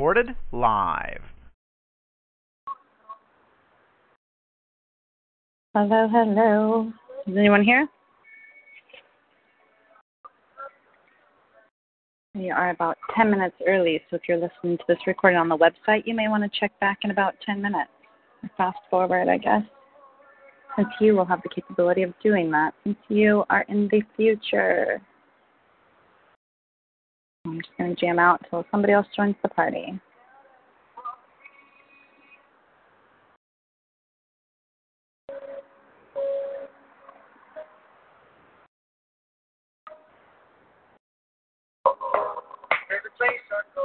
Recorded live. Hello, hello. Is anyone here? We are about 10 minutes early, so if you're listening to this recording on the website, you may want to check back in about 10 minutes. Fast forward, I guess. Since you will have the capability of doing that, since you are in the future. I'm just going to jam out until somebody else joins the party. Every place I go,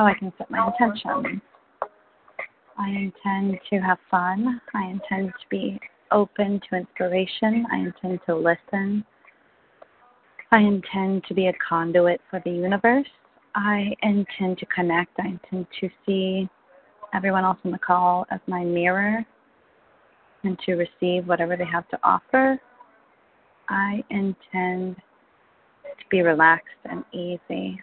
how I can set my intention. I intend to have fun. I intend to be open to inspiration. I intend to listen. I intend to be a conduit for the universe. I intend to connect. I intend to see everyone else on the call as my mirror and to receive whatever they have to offer. I intend to be relaxed and easy.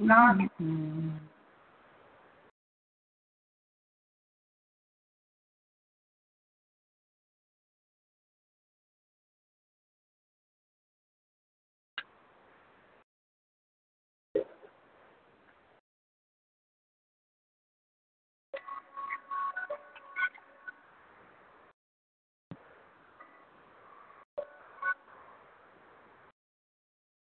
Mm-hmm.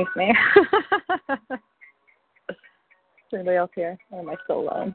Excuse me. Is anybody else here? Or am I still alone?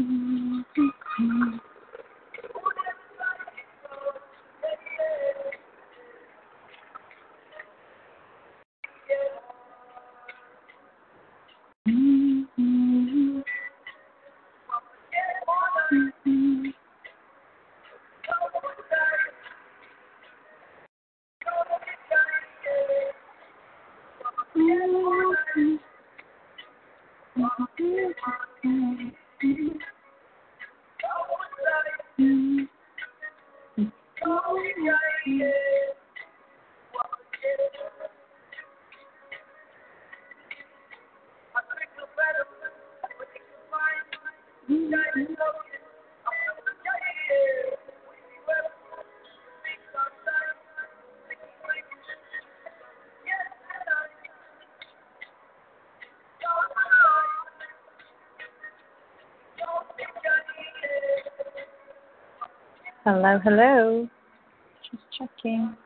Mm-hmm. Hello, hello. Just checking.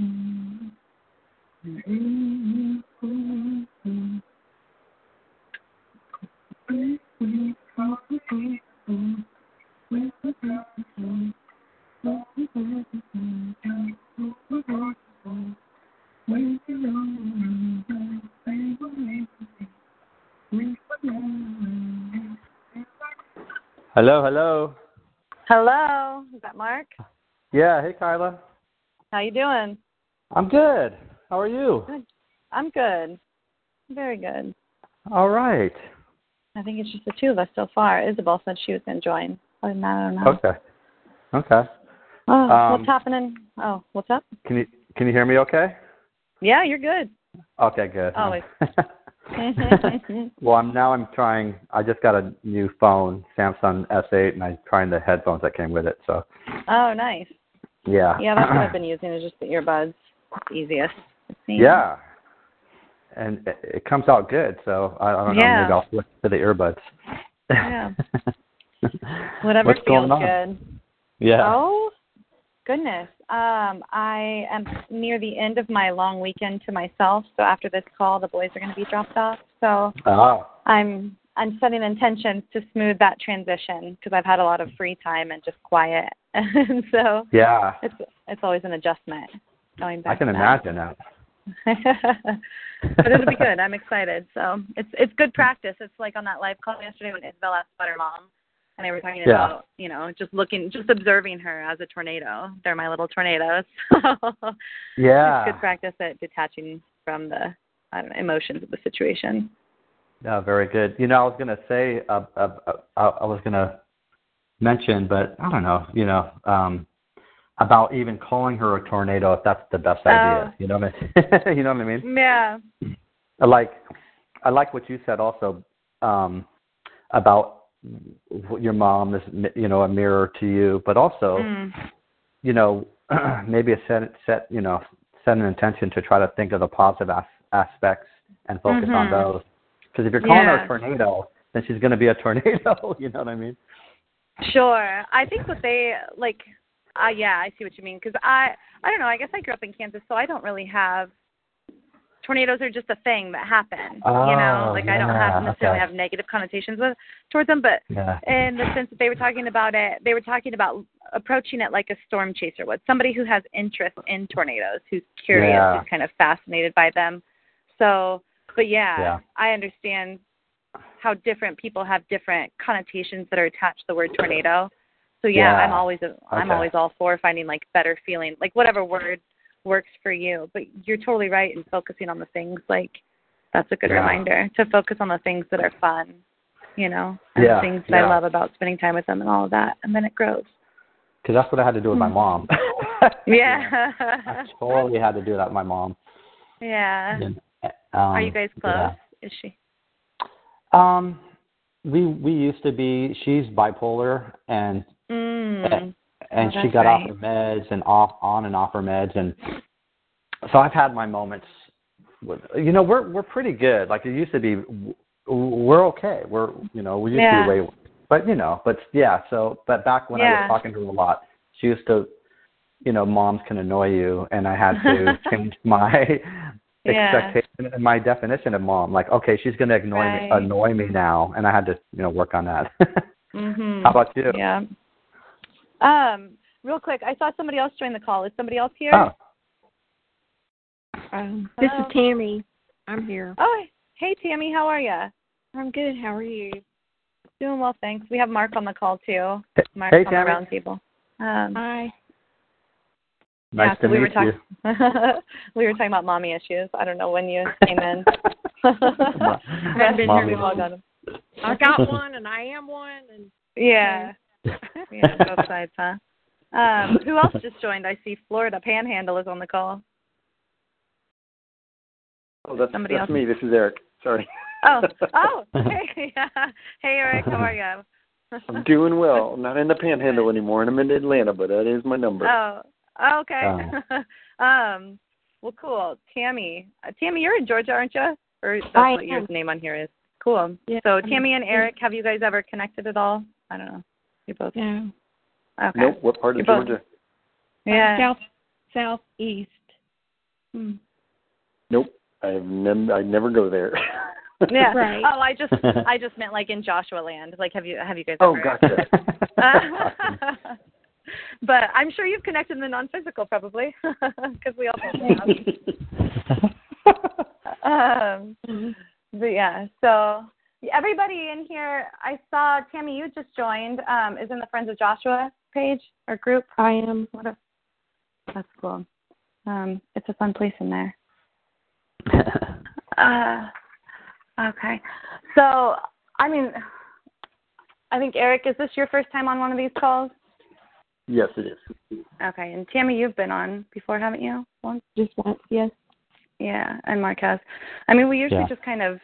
Mm-hmm. Hello, hello. Hello, is that Mark? Yeah, hey Kyla. How you doing? I'm good. How are you? Good. I'm good. Very good. All right. I think it's just the two of us so far. Isabel said she was going to join. Other than that, I don't know. Okay. Okay. Oh, Um, what's happening? Oh, what's up? Can you can you hear me okay? Yeah, you're good. Okay, good. Always. well, I'm now I'm trying I just got a new phone, Samsung S8 and I'm trying the headphones that came with it. So, oh, nice. yeah. Yeah, that's what I've been using is just the earbuds. It's easiest. Yeah. And it, it comes out good, so I, I don't know, Yeah. maybe I'll switch to the earbuds. Yeah. Whatever What's feels good. Yeah. Oh, goodness. Um, I am near the end of my long weekend to myself. So after this call, the boys are going to be dropped off. So Oh. I'm I'm setting intentions to smooth that transition because I've had a lot of free time and just quiet, and so Yeah. it's it's always an adjustment going back. I can to that. imagine that. but it'll be good. I'm excited. So it's it's good practice. It's like on that live call yesterday when Isabel asked about her mom, and they were talking Yeah. about you know just looking, just observing her as a tornado. They're my little tornadoes. So Yeah. it's good practice at detaching from the know emotions of the situation. No, very good. You know, I was gonna say, uh, uh, uh, I was gonna mention, but I don't know. You know, um, about even calling her a tornado if that's the best idea. Oh. You know what I mean? you know what I mean? Yeah. I like, I like what you said also um, about your mom is, you know, a mirror to you, but also, Mm. you know, maybe a set, set, you know, set an intention to try to think of the positive as- aspects and focus on Mhm. those. Because if you're calling her a tornado, then she's going to be a tornado. you know what I mean? Sure. I think what they like. Uh, yeah, I see what you mean. Because I, I don't know. I guess I grew up in Kansas, so I don't really have. Tornadoes are just a thing that happen. you know, Oh, like I don't yeah, have necessarily okay. have negative connotations with towards them, but Yeah. in the sense that they were talking about it, they were talking about approaching it like a storm chaser would. Somebody who has interest in tornadoes, who's curious, Yeah. who's kind of fascinated by them. So, but yeah, Yeah. I understand how different people have different connotations that are attached to the word tornado. So yeah, Yeah. I'm always I'm always all for finding like better feeling, like whatever word works for you. But you're totally right in focusing on the things like that's a good Yeah. reminder to focus on the things that are fun, you know, and Yeah, things that yeah. I love about spending time with them and all of that, and then it grows. Because that's what I had to do with my mom. Hmm. Yeah. I totally had to do that with my mom. yeah. And, um, Are you guys close? Is she? Um, we we used to be. She's bipolar, and Mm. And Oh, she got off her meds and off on and off her meds, and so I've had my moments. With, you know, we're we're pretty good. Like it used to be. We're okay. We're you know we used Yeah. to be way, but you know, but yeah. So, but back when I was talking to her a lot, she used to, you know, moms can annoy you, and I had to change my Yeah. expectation and my definition of mom. Like, okay, she's going to annoy me, annoy me now, and I had to, you know, work on that. Mhm. How about you? Yeah. Um, real quick, I saw somebody else join the call. Is somebody else here? Oh, Um, this Hello? is Tammy. I'm here. Oh, hey Tammy, how are you? I'm good. How are you? Doing well, thanks. We have Mark on the call too. Mark hey, on the Tammy. round table. Um, Hi. nice yeah, to so we were meet you. talking. we were talking about mommy issues. I don't know when you came in. I haven't been Mommy. here long. I got one, and I am one, and Yeah. yeah, both sides, huh? Um, who else just joined? I see Florida Panhandle is on the call. Oh, that's, Somebody that's else. me. This is Eric. Sorry. Oh, oh, hey, yeah. hey, Eric, how are you? I'm doing well. I'm not in the Panhandle anymore, and I'm in Atlanta, but that is my number. Oh, okay. um, well, cool. Tammy, uh, Tammy, you're in Georgia, aren't you? Or that's I what your name on here is. Cool. Yeah, so, I'm- Tammy and Eric, have you guys ever connected at all? I don't know. You both. no. Okay. Nope. What part of You're both- Georgia? Yeah. South southeast. Hmm. Nope. I've never. I never go there. Yeah. Right. Oh, I just I just meant like in Joshua Land. Like, have you have you guys? oh, ever... gotcha. but I'm sure you've connected in the non-physical, probably, because we all have. um, but yeah, so everybody in here, I saw Tammy. You just joined. Um, is in the Friends of Joshua page or group. I am. What a, that's cool. Um, it's a fun place in there. Uh, okay. So, I mean, I think Eric, is this your first time on one of these calls? yes, it is. Okay. And Tammy, you've been on before, haven't you? Once. Just once, yes. Yeah, and Mark has. I mean, we usually Yeah. just kind of,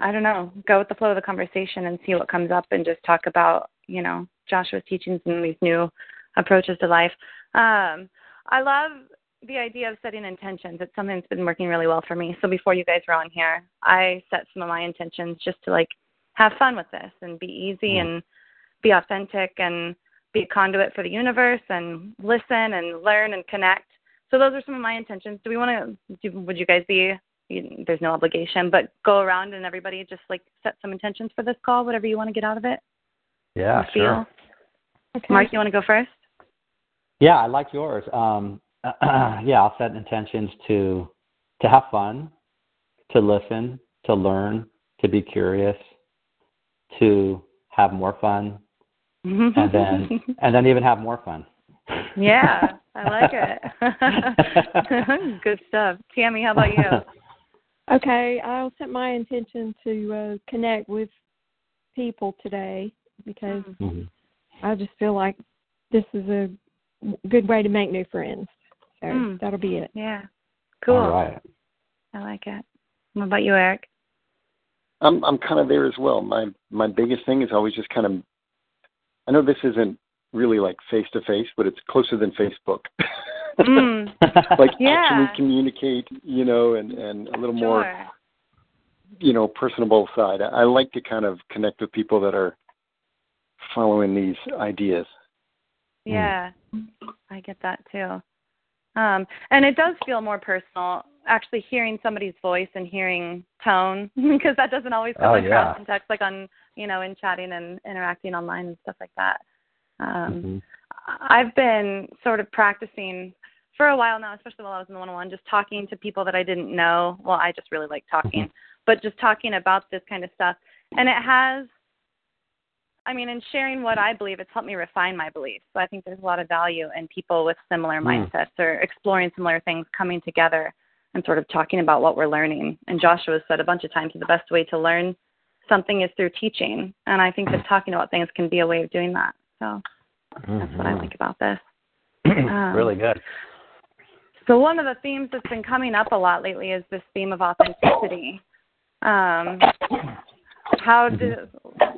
I don't know, go with the flow of the conversation and see what comes up and just talk about, you know, Joshua's teachings and these new approaches to life. Um, I love the idea of setting intentions. It's something that's been working really well for me. So before you guys were on here, I set some of my intentions just to like have fun with this and be easy Mm. and be authentic and be a conduit for the universe and listen and learn and connect. So those are some of my intentions. Do we want to? Do, would you guys be? You, there's no obligation, but go around and everybody just like set some intentions for this call. Whatever you want to get out of it. yeah, feel. sure. Okay. Mark, you want to go first? Yeah, I like yours. Um, yeah, I'll set intentions to to have fun, to listen, to learn, to be curious, to have more fun, and then and then even have more fun. yeah, I like it. Good stuff. Tammy, how about you? Okay, I'll set my intention to uh, connect with people today because Mhm. I just feel like this is a good way to make new friends. So Mm. that'll be it. Yeah. Cool. All right. I like it. What about you, Eric? I'm I'm kind of there as well. My my biggest thing is always just kind of. I know this isn't really like face to face, but it's closer than Facebook. Mm, like Yeah. actually communicate, you know, and and a little more, you know, personable side. I, I like to kind of connect with people that are following these ideas. Yeah, I get that too. Um, and it does feel more personal actually hearing somebody's voice and hearing tone because that doesn't always come Oh, across yeah. in text, like on you know in chatting and interacting online and stuff like that. Um, Mhm. I've been sort of practicing for a while now, especially while I was in the one-on-one, just talking to people that I didn't know. Well, I just really like talking, but just talking about this kind of stuff, and it has. I mean, in sharing what I believe, it's helped me refine my beliefs. So I think there's a lot of value in people with similar Mm. mindsets or exploring similar things coming together and sort of talking about what we're learning. And Joshua said a bunch of times the best way to learn something is through teaching. And I think that talking about things can be a way of doing that. So that's what I Mhm. like about this. Um, really good. So one of the themes that's been coming up a lot lately is this theme of authenticity. Um, how do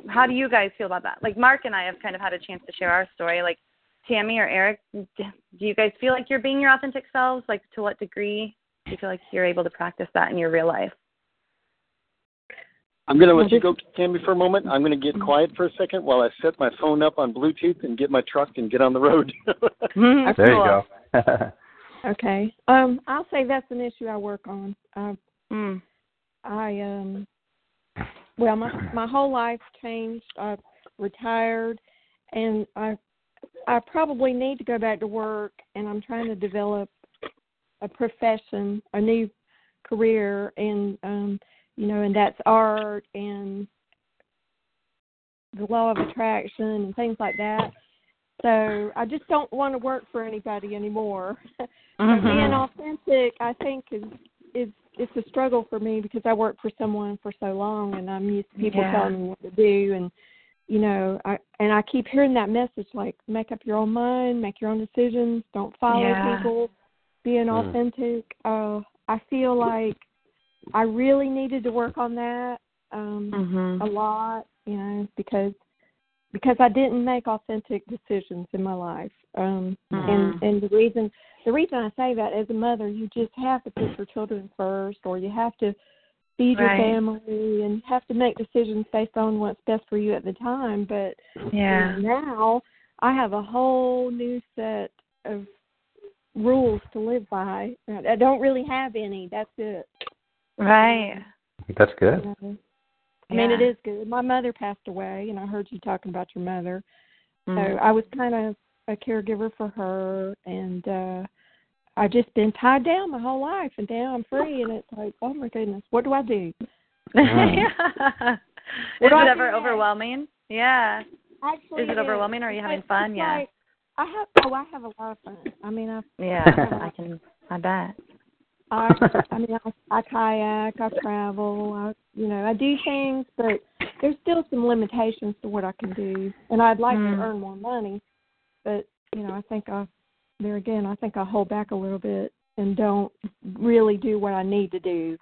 how do you guys feel about that? Like Mark and I have kind of had a chance to share our story. Like Tammy or Eric, do you guys feel like you're being your authentic selves? Like to what degree do you feel like you're able to practice that in your real life? I'm going to let you go, Tammy, for a moment. I'm going to get quiet for a second while I set my phone up on Bluetooth and get my truck and get on the road. There you go. Okay. Um, I'll say that's an issue I work on. I, Mm. I um, well, my my whole life changed. I retired, and I I probably need to go back to work, and I'm trying to develop a profession, a new career, and um, you know, and that's art and the law of attraction and things like that. So I just don't want to work for anybody anymore. Mhm. Being authentic, I think, is is it's a struggle for me because I worked for someone for so long, and I'm used to people Yeah. telling me what to do, and you know, I and I keep hearing that message like make up your own mind, make your own decisions, don't follow Yeah. people, being Mm. authentic. Uh, I feel like I really needed to work on that um, Mhm. a lot, you know, because because I didn't make authentic decisions in my life. Um Mhm. and and the reason the reason I say that as a mother, you just have to put your children first or you have to feed your family and have to make decisions based on what's best for you at the time, but Yeah. now I have a whole new set of rules to live by. I don't really have any. That's it. Right. That's good. You know? I mean, it is good. My mother passed away, and I heard you talking about your mother. Mm. So I was kind of a caregiver for her, and uh I've just been tied down my whole life, and now I'm free, and it's like, oh my goodness, what do I do? yeah. What Is do it do ever next? overwhelming? Yeah. Actually, Is it overwhelming or are you having It's fun? just Yeah. I have. Oh, I have a lot of fun. I mean, I've. Yeah, I can. I bet. I, I mean, I, I kayak, I travel, I, you know, I do things, but there's still some limitations to what I can do, and I'd like Mm. to earn more money, but you know, I think I, there again, I think I hold back a little bit and don't really do what I need to do.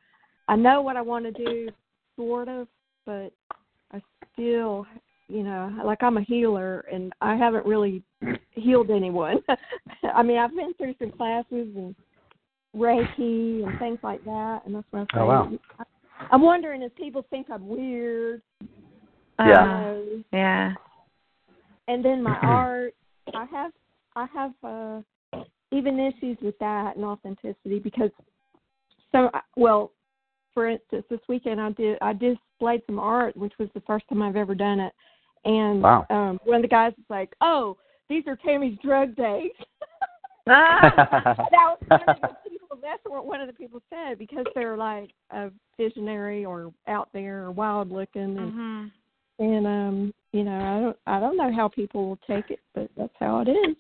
I know what I want to do, sort of, but I still, you know, like I'm a healer, and I haven't really healed anyone. I mean, I've been through some classes and Reiki and things like that, and that's what I'm Oh, wow. I'm wondering if people think I'm weird. Yeah. you know. Yeah. And then my art, I have, I have uh, even issues with that and authenticity because, so well, for instance, this weekend I did, I displayed some art, which was the first time I've ever done it, and Wow. um, one of the guys was like, "Oh, these are Tammy's drug days." Ah. that was one of the people. That's what one of the people said because they're like a visionary or out there or wild looking, and Mhm. and um, you know, I don't I don't know how people will take it, but that's how it is.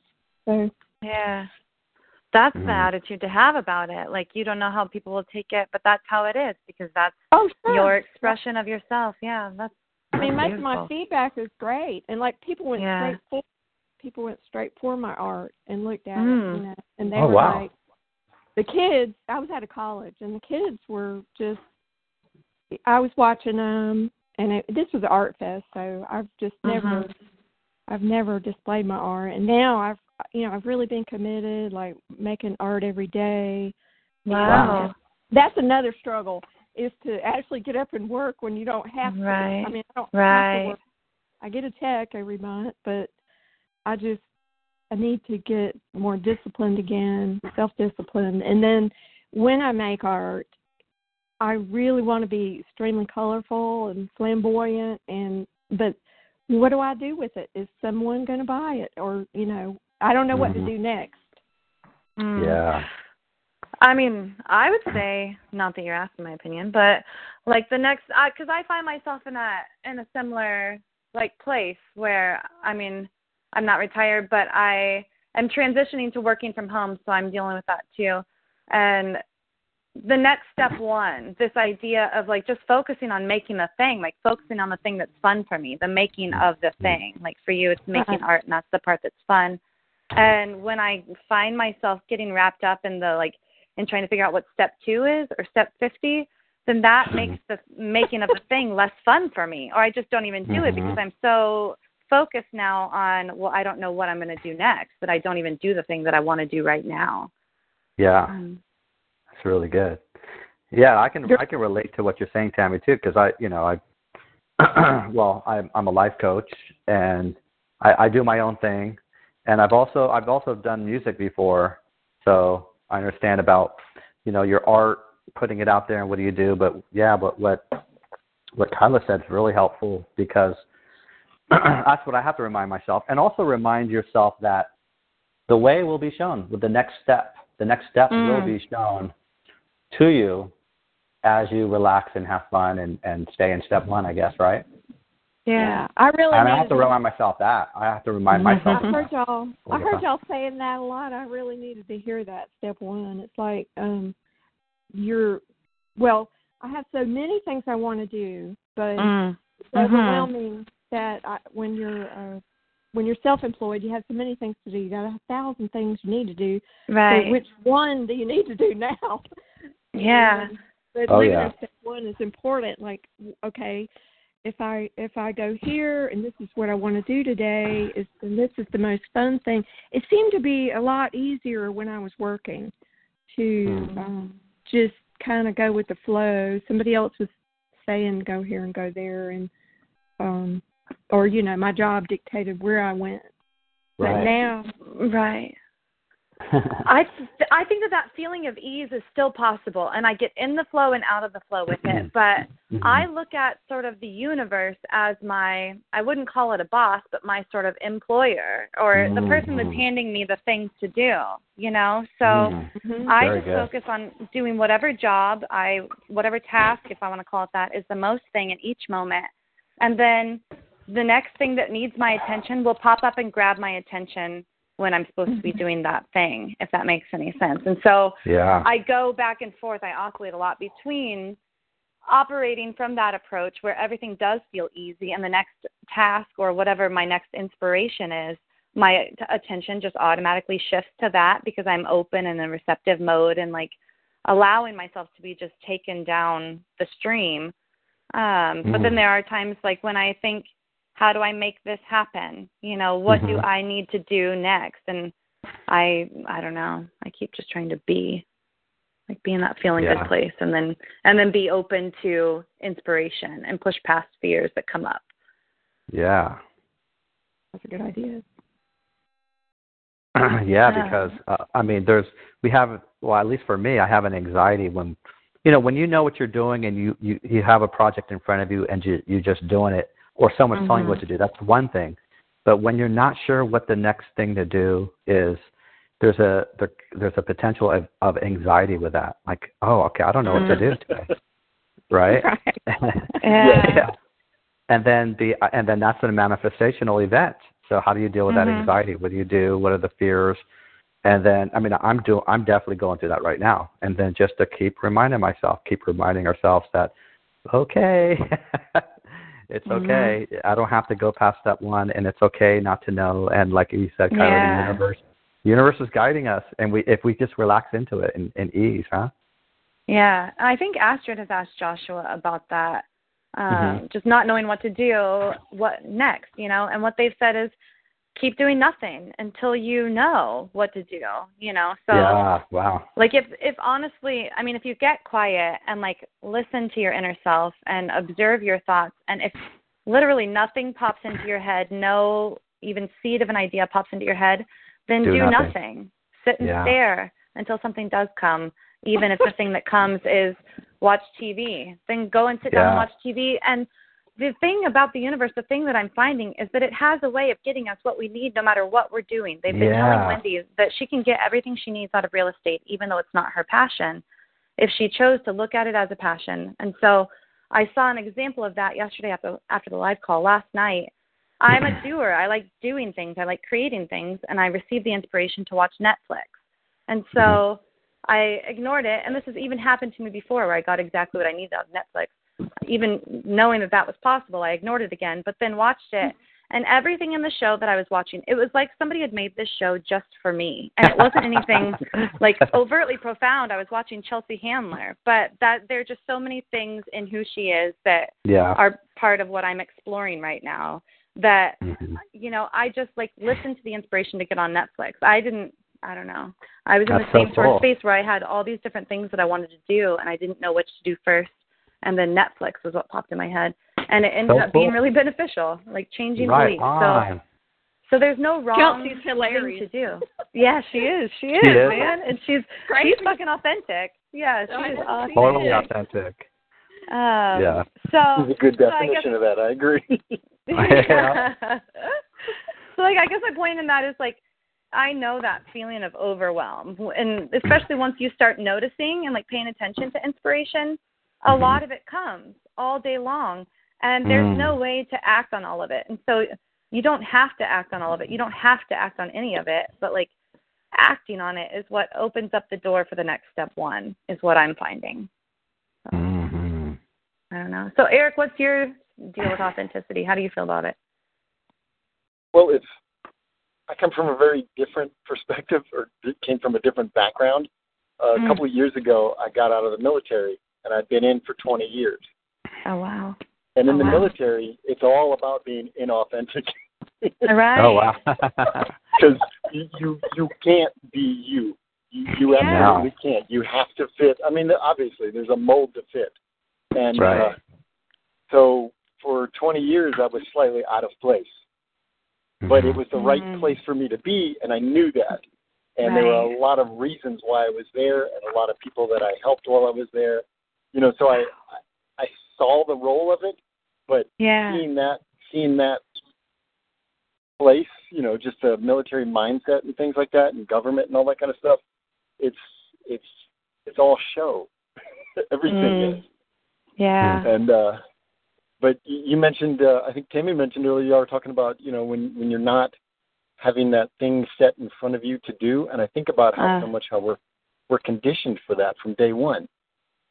So Yeah. That's the Mhm. attitude to have about it. Like you don't know how people will take it, but that's how it is because that's oh, sure. your expression of yourself. Yeah, that's. I mean, that's most of my feedback is great, and like people went Yeah. straight for people went straight for my art and looked at it, Mm. you know, and they Oh, were wow. like, the kids. I was out of college, and the kids were just. I was watching them, and it, this was an art fest, so I've just never, Mhm. I've never displayed my art, and now I've, you know, I've really been committed, like making art every day. Wow. That's another struggle is to actually get up and work when you don't have to. Right. I mean, I don't Right. have to work. I get a check every month, but I just I need to get more disciplined again, self-disciplined. And then when I make art, I really want to be extremely colorful and flamboyant and but what do I do with it? Is someone going to buy it or, you know, I don't know what to Mhm. do next. Mm. Yeah. I mean, I would say not that you're asking my opinion, but like the next, because I find myself in a in a similar like place where I mean, I'm not retired, but I am transitioning to working from home, so I'm dealing with that too. And the next step one, this idea of like just focusing on making the thing, like focusing on the thing that's fun for me, the making of the mm-hmm. thing. Like for you, it's uh-huh. making art, and that's the part that's fun. And when I find myself getting wrapped up in the like and trying to figure out what step two is or step 50, then that makes mm-hmm. the making of the thing less fun for me. Or I just don't even do it mm-hmm. because Mhm. I'm so focused now on, well, I don't know what I'm going to do next, that I don't even do the thing that I want to do right now. Yeah. Um, That's really good. Yeah, I can I can relate to what you're saying, Tammy, too, because I, you know, I, well, I'm I'm a life coach and I, I do my own thing, and I've also I've also done music before, so I understand about, you know, your art, putting it out there, and what do you do. But yeah, but what what Kyla said is really helpful because that's what I have to remind myself, and also remind yourself that the way will be shown with the next step. The next step will Mm. be shown to you as you relax and have fun and and stay in step one, I guess, right? yeah. I really And I have to remind myself that. I have to remind myself. I heard y'all. I heard y'all saying that a lot. I really needed to hear that. Step one. It's like um, you're. Well, I have so many things I want to do, but Mm. it's overwhelming that I, when you're uh, when you're self-employed, you have so many things to do. You got a thousand things you need to do. Right. So which one do you need to do now? Yeah. And, but Oh, yeah. at step one is important. Like, okay, if I if I go here and this is what I want to do today, is and this is the most fun thing. It seemed to be a lot easier when I was working to Hmm. um, just kind of go with the flow. Somebody else was saying go here and go there, and um, or you know, my job dictated where I went. But Right. now, Right. I I think that that feeling of ease is still possible, and I get in the flow and out of the flow with it. But Mhm. I look at sort of the universe as my I wouldn't call it a boss, but my sort of employer or the person that's Mhm. handing me the things to do. You know, so. Mhm. Mhm. I Very just good. focus on doing whatever job I whatever task, if I want to call it that, is the most thing in each moment. And then the next thing that needs my attention will pop up and grab my attention when I'm supposed to be doing that thing, if that makes any sense. And so Yeah. I go back and forth. I oscillate a lot between operating from that approach where everything does feel easy and the next task or whatever my next inspiration is, my attention just automatically shifts to that because I'm open and in receptive mode and like allowing myself to be just taken down the stream. Um, but then Mhm. there are times like when I think, how do I make this happen? You know, what do Mhm. I need to do next? And I I don't know. I keep just trying to be like be in that feeling Yeah. good place and then and then be open to inspiration and push past fears that come up. Yeah. That's a good idea. yeah, Yeah. because uh, I mean, there's we have well, at least for me, I have an anxiety when you know when you know what you're doing and you you you have a project in front of you and you you're just doing it, or someone's telling you what Mhm. to do. That's one thing, but when you're not sure what the next thing to do is, there's a there, there's a potential of, of anxiety with that. Like, oh, okay, I don't know what to do today, right? Right. Yeah. And then the and then that's a manifestational event. So how do you deal with that Mhm. anxiety? What do you do? What are the fears? And then I mean I'm do I'm definitely going through that right now. And then just to keep reminding myself, keep reminding ourselves that okay, it's Mhm. okay. I don't have to go past step one, and it's okay not to know. And like you said, kind of Yeah. the universe, the universe is guiding us, and we if we just relax into it and, and ease, huh? Yeah, I think Astrid has asked Joshua about that. Um, Mhm. Just not knowing what to do, what next, you know. And what they've said is, keep doing nothing until you know what to do, you know. So, yeah. Wow. like, if if honestly, I mean, if you get quiet and like listen to your inner self and observe your thoughts, and if literally nothing pops into your head, no even seed of an idea pops into your head, then Do do, nothing. nothing. Sit and Yeah. stare until something does come, even if the thing that comes is watch TV. Then go and sit down and watch TV. And the thing about the universe, the thing that I'm finding is that it has a way of getting us what we need no matter what we're doing. They've been Yeah. telling Wendy that she can get everything she needs out of real estate, even though it's not her passion, if she chose to look at it as a passion. And so I saw an example of that yesterday after after the live call last night. I'm a doer. I like doing things. I like creating things, and I received the inspiration to watch Netflix. And so mm-hmm. I ignored it, and this has even happened to me before, where I got exactly what I needed out of Netflix. Even knowing that that was possible, I ignored it again, but then watched it. And everything in the show that I was watching, it was like somebody had made this show just for me, and it wasn't anything like overtly profound. I was watching Chelsea Handler, but that there are just so many things in who she is that Yeah. are part of what I'm exploring right now. That Mhm. you know, I just like listened to the inspiration to get on Netflix. I didn't. I don't know. I was in That's the so same sort of space where I had all these different things that I wanted to do, and I didn't know which to do first. And then Netflix was what popped in my head, and it ended So up being really beneficial, like changing Right beliefs. on. So, so there's no wrong Chelsea's thing hilarious. to do. Yeah, she is. She is, is. man, and she's Crazy. she's fucking authentic. Yeah, she I is know, authentic. she Totally authentic. Um, Yeah. So This is a good so guess- definition of that. I agree. Yeah. so like I guess my point in that is like I know that feeling of overwhelm and especially once you start noticing and like paying attention to inspiration, a Mhm. lot of it comes all day long and there's Mm. no way to act on all of it. And so you don't have to act on all of it. You don't have to act on any of it, but like acting on it is what opens up the door for the next step one is what I'm finding. So, Mhm. I don't know. So Eric, what's your deal with authenticity? How do you feel about it? Well, it's I come from a very different perspective, or came from a different background. Uh, Mm. A couple of years ago, I got out of the military, and I'd been in for 20 years. Oh wow. And in Oh, the wow. military, it's all about being inauthentic. All right. Oh wow. Because you, you you can't be you. You, you Yeah. absolutely can't. You have to fit. I mean, obviously, there's a mold to fit. And Right. uh, so for 20 years, I was slightly out of place. but it was the right Mhm. place for me to be, and I knew that. and there were a lot of reasons why I was there, and a lot of people that I helped while I was there. You know, so I I saw the role of it, but Yeah. seeing that seeing that place, you know, just a military mindset and things like that, and government and all that kind of stuff, it's it's it's all show. Everything Mm. is. Yeah. And uh but you you mentioned uh, I think Tammy mentioned earlier you were talking about, you know, when when you're not having that thing set in front of you to do and I think about how Uh. so much how we're we're conditioned for that from day one.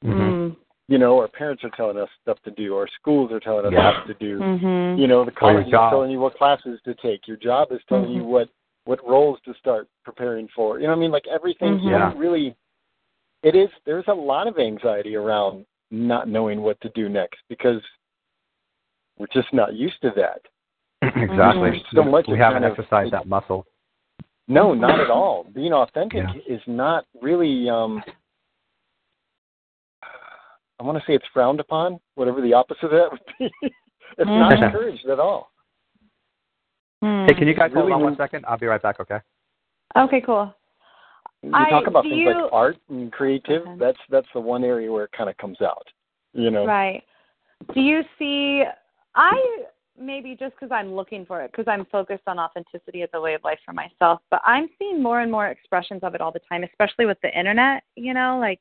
Mm. You know, our parents are telling us stuff to do, our schools are telling us Yeah. stuff to do. Mhm. You know, the college is telling you what classes to take. Your job is telling you Mhm. what what roles to start preparing for. You know what I mean? Like everything Mhm. Yeah. really it is there's a lot of anxiety around not knowing what to do next because we're just not used to that. exactly. Mhm. So much we haven't kind of- exercised that muscle. No, not at all. Being authentic Yeah. is not really um I want to say it's frowned upon, whatever the opposite of that would be. it's not Mhm. encouraged at all. Hmm. Hey, can you guys hold Really on one when- second? I'll be right back. Okay. Okay, cool. You I- talk about things you- like art and creative. Okay. That's that's the one area where it kind of comes out. You know. Right. Do you see? I maybe just because I'm looking for it, because I'm focused on authenticity as a way of life for myself, but I'm seeing more and more expressions of it all the time, especially with the internet. You know, like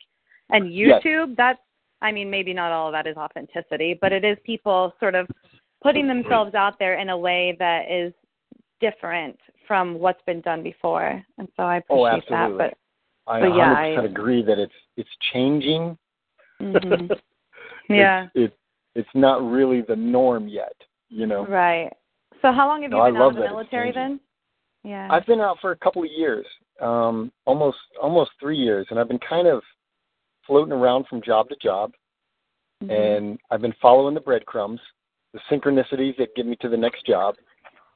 and Yes. YouTube. That's I mean, maybe not all of that is authenticity, but it is people sort of putting themselves out there in a way that is different from what's been done before. And so I Oh, appreciate that. But, I But yeah, 100% I- agree that it's it's changing. Mhm. yeah. It's, it it's not really the norm yet. You know. Right. So how long have No, you I been out of the military then? Yeah. I've been out for a couple of years, um, almost almost three years, and I've been kind of floating around from job to job, Mhm. and I've been following the breadcrumbs, the synchronicities that get me to the next job.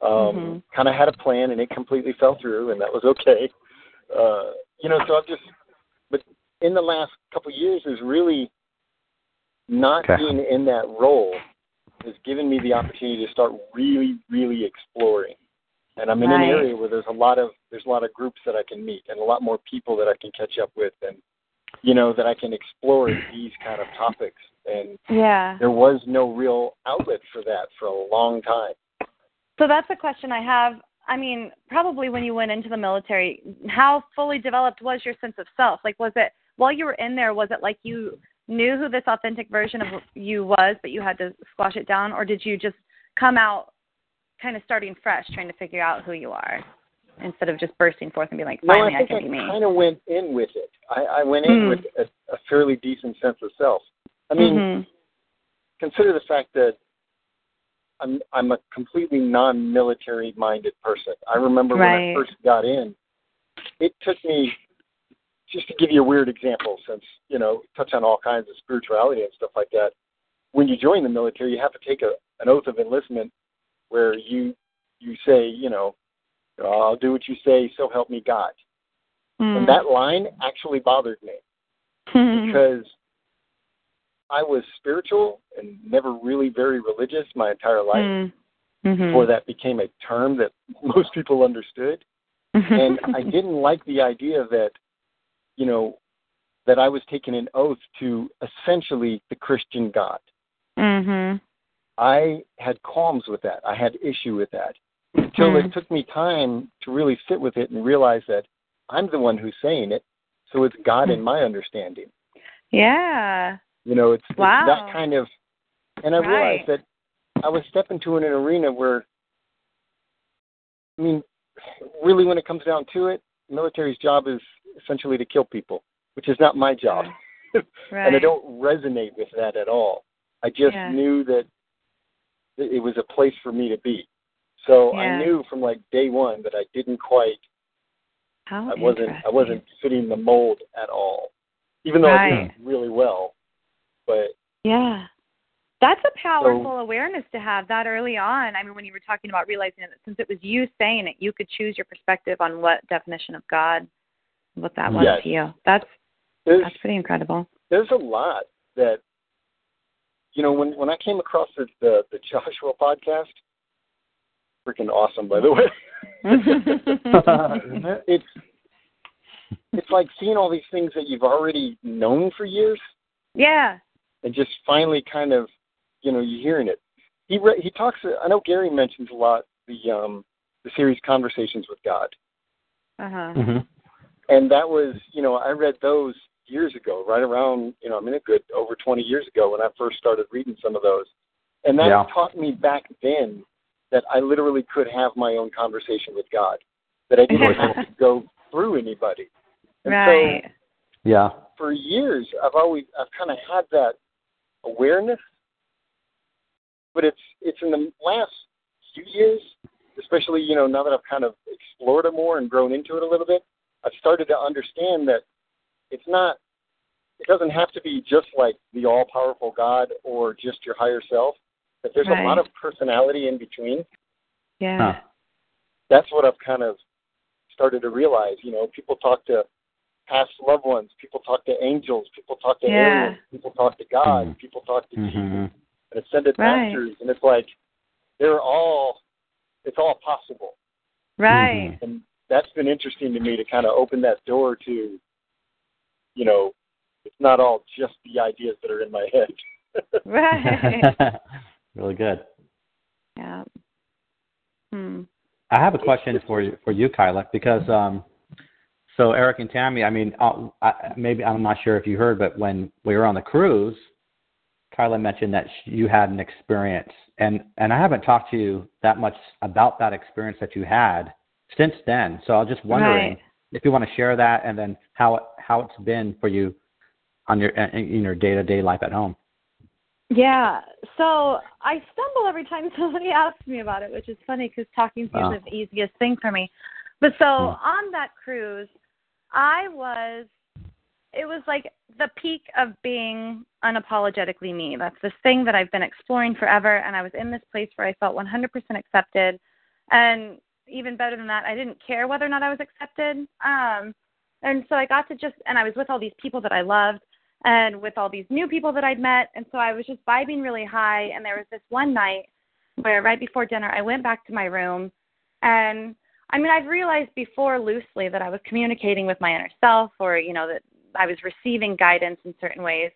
Um, Mhm. Kind of had a plan, and it completely fell through, and that was okay. Uh, you know, so I've just, but in the last couple of years, is really not Okay. being in that role has given me the opportunity to start really, really exploring. And I'm in Right. an area where there's a lot of there's a lot of groups that I can meet and a lot more people that I can catch up with and you know that I can explore these kind of topics. And yeah. there was no real outlet for that for a long time. So that's a question I have. I mean, probably when you went into the military, how fully developed was your sense of self? Like, was it while you were in there? Was it like you knew who this authentic version of you was, but you had to squash it down, or did you just come out kind of starting fresh, trying to figure out who you are, instead of just bursting forth and being like, finally, I think can I be me? kind of went in with it. I, I went in Hmm. with a, a fairly decent sense of self. I mean, Mhm. consider the fact that I'm I'm a completely non-military minded person. I remember when I first got in, it took me just to give you a weird example, since you know touch on all kinds of spirituality and stuff like that. When you join the military, you have to take a, an oath of enlistment where you you say, you know, I'll do what you say, so help me God. Mm. And that line actually bothered me because I was spiritual and never really very religious my entire life Mm. Mhm. before that became a term that most people understood. And I didn't like the idea that, you know, that I was taking an oath to essentially the Christian God. Mhm. I had qualms with that. I had issue with that until Mm. it took me time to really sit with it and realize that I'm the one who's saying it, so it's God in my understanding. Yeah. You know, it's, it's that kind of. And I Right. realized that I was stepping to an arena where, I mean, really, when it comes down to it, military's job is essentially to kill people, which is not my job, Right. and I don't resonate with that at all. I just Yeah. knew that it was a place for me to be. So Yeah. I knew from like day one that I didn't quite. How I wasn't. I wasn't fitting the mold at all, even though I did really well. But Yeah. That's a powerful awareness to have that early on. I mean, when you were talking about realizing that since it was you saying it, you could choose your perspective on what definition of God, what that was Yes. to you. That's there's that's pretty incredible. there's a lot that you know when when I came across the the, the Joshua podcast, freaking awesome by the way. It's it's like seeing all these things that you've already known for years, Yeah. and just finally kind of, you know, you're hearing it. He re- he talks. I know Gary mentions a lot the um the series Conversations with God, Uh huh. hmm and that was, you know, I read those years ago, right around, you know, I mean, a good over 20 years ago when I first started reading some of those, and that Yeah. taught me back then that I literally could have my own conversation with God, that I didn't have to go through anybody. And Right. so Yeah. for years I've always I've kind of had that awareness, but it's it's in the last few years, especially you know now that I've kind of explored it more and grown into it a little bit, I've started to understand that it's not it doesn't have to be just like the all powerful God or just your higher self. That there's a lot of personality in between. Yeah. Huh. That's what I've kind of started to realize. You know, people talk to past loved ones, people talk to angels, people talk to Yeah. aliens, people talk to God, Mhm. people talk to Jesus hmm and ascended Right. masters, and it's like they're all it's all possible, Right. and that's been interesting to me to kind of open that door to, you know, it's not all just the ideas that are in my head. Right. really good. yeah. Hmm. I have a question for you, for you, Kyla, because um, so Eric and Tammy. I mean, uh, I, maybe I'm not sure if you heard, but when we were on the cruise, Kyla mentioned that sh- you had an experience, and and I haven't talked to you that much about that experience that you had since then. So I was just wondering Right. if you want to share that, and then how it, how it's been for you on your in your day to day life at home. Yeah. So I stumble every time somebody asks me about it, which is funny because talking's Wow. usually the easiest thing for me. But so Hmm. on that cruise, I was. It was like the peak of being unapologetically me. That's this thing that I've been exploring forever, and I was in this place where I felt 100% accepted, and even better than that, I didn't care whether or not I was accepted. Um, and so I got to just, and I was with all these people that I loved, and with all these new people that I'd met. And so I was just vibing really high. And there was this one night where right before dinner, I went back to my room. And I mean, I've realized before loosely that I was communicating with my inner self or, you know, that I was receiving guidance in certain ways.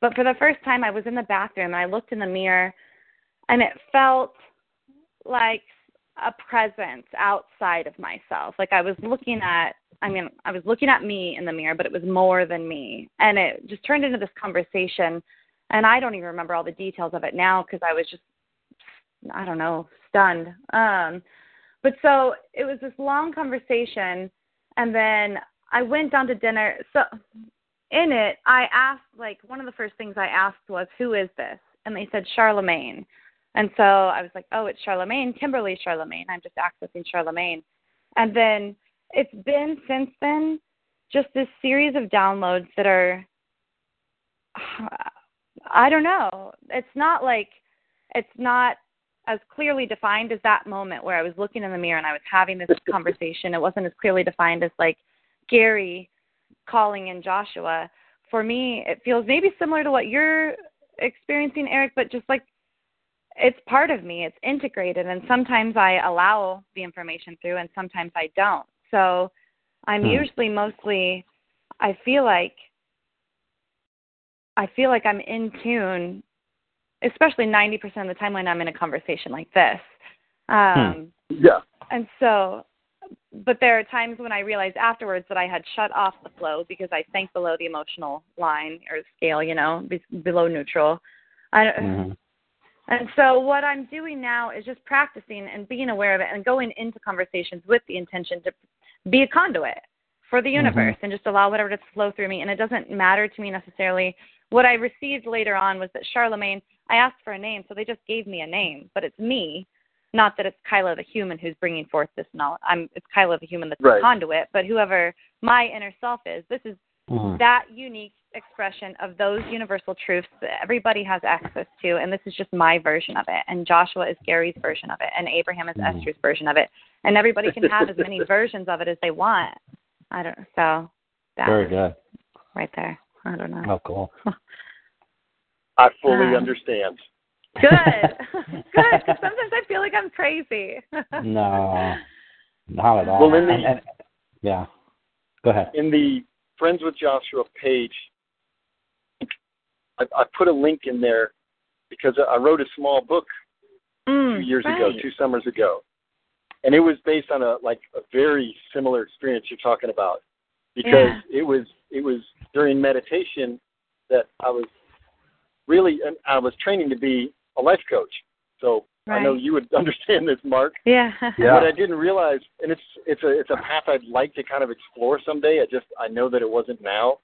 But for the first time, I was in the bathroom and I looked in the mirror and it felt like a presence outside of myself. Like I was looking at I mean, I was looking at me in the mirror, but it was more than me. And it just turned into this conversation. And I don't even remember all the details of it now because I was just, I don't know, stunned. Um, but so it was this long conversation. And then I went down to dinner. So in it, I asked, like, one of the first things I asked was, Who is this? And they said, Charlemagne. And so I was like, Oh, it's Charlemagne, Kimberly Charlemagne. I'm just accessing Charlemagne. And then it's been since then just this series of downloads that are I don't know. It's not like it's not as clearly defined as that moment where I was looking in the mirror and I was having this conversation. It wasn't as clearly defined as like Gary calling in Joshua. For me, it feels maybe similar to what you're experiencing, Eric, but just like it's part of me. It's integrated, and sometimes I allow the information through, and sometimes I don't. So I'm Hmm. usually mostly. I feel like. I feel like I'm in tune, especially 90% of the time when I'm in a conversation like this. Um, Yeah. and so, but there are times when I realize afterwards that I had shut off the flow because I sank below the emotional line or scale, you know, be, below neutral. I, Mhm. and so what I'm doing now is just practicing and being aware of it and going into conversations with the intention to be a conduit for the mm-hmm. universe and just allow whatever to flow through me. And it doesn't matter to me necessarily. What I received later on was that Charlemagne, I asked for a name, so they just gave me a name, but it's me, not that it's Kyla the human who's bringing forth this knowledge. I'm it's Kyla the human that's Right. the conduit, but whoever my inner self is, this is Mhm. that unique expression of those universal truths that everybody has access to and this is just my version of it and joshua is gary's version of it and abraham is Mhm. esther's version of it and everybody can have as many versions of it as they want i don't so that Very good. right there i don't know Oh, cool. I fully Um, understand. good good because sometimes i feel like i'm crazy No, not at all. Well, in the- and, and, yeah. Go ahead. In the Friends with Joshua page, I, I put a link in there because I wrote a small book Mm, two years right. ago, two summers ago, and it was based on a like a very similar experience you're talking about, because Yeah. it was it was during meditation that I was really and I was training to be a life coach. So I know you would understand this, Mark. Yeah. Yeah. What I didn't realize, and it's it's a it's a path I'd like to kind of explore someday. I just I know that it wasn't now.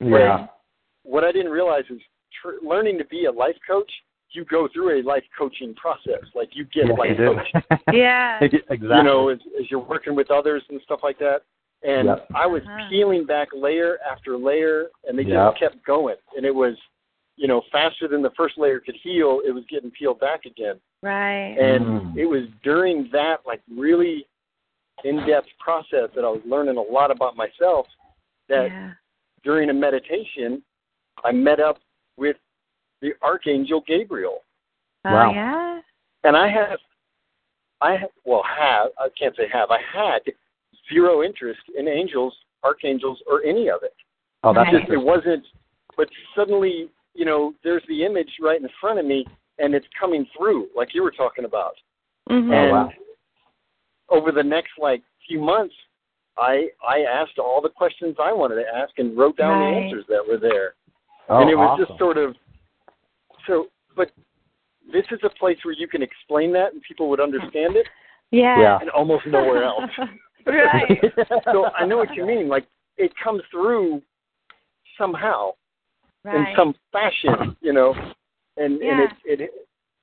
Yeah. What I didn't realize is tr- learning to be a life coach. You go through a life coaching process. Like you get Yeah, life you do. coached. yeah. exactly. You know, as, as you're working with others and stuff like that. And Yep. I was Uh-huh. peeling back layer after layer, and they just kept going. And it was, you know, faster than the first layer could heal. It was getting peeled back again. Right. And Mm. it was during that like really in-depth process that I was learning a lot about myself. That yeah. during a meditation, I met up with the archangel Gabriel, Oh, Wow. yeah. and I have, I ha- well have I can't say have I had zero interest in angels, archangels, or any of it. oh, that's Right. Just it wasn't. But suddenly, you know, there's the image right in front of me, and it's coming through, like you were talking about. Mhm. Oh, and wow. over the next like few months, I I asked all the questions I wanted to ask and wrote down Right. the answers that were there. Oh, and it was awesome. just sort of so. But this is a place where you can explain that and people would understand it, Yeah. Yeah. and almost nowhere else. right. so I know what you mean. Like it comes through somehow in some fashion, you know, and and it it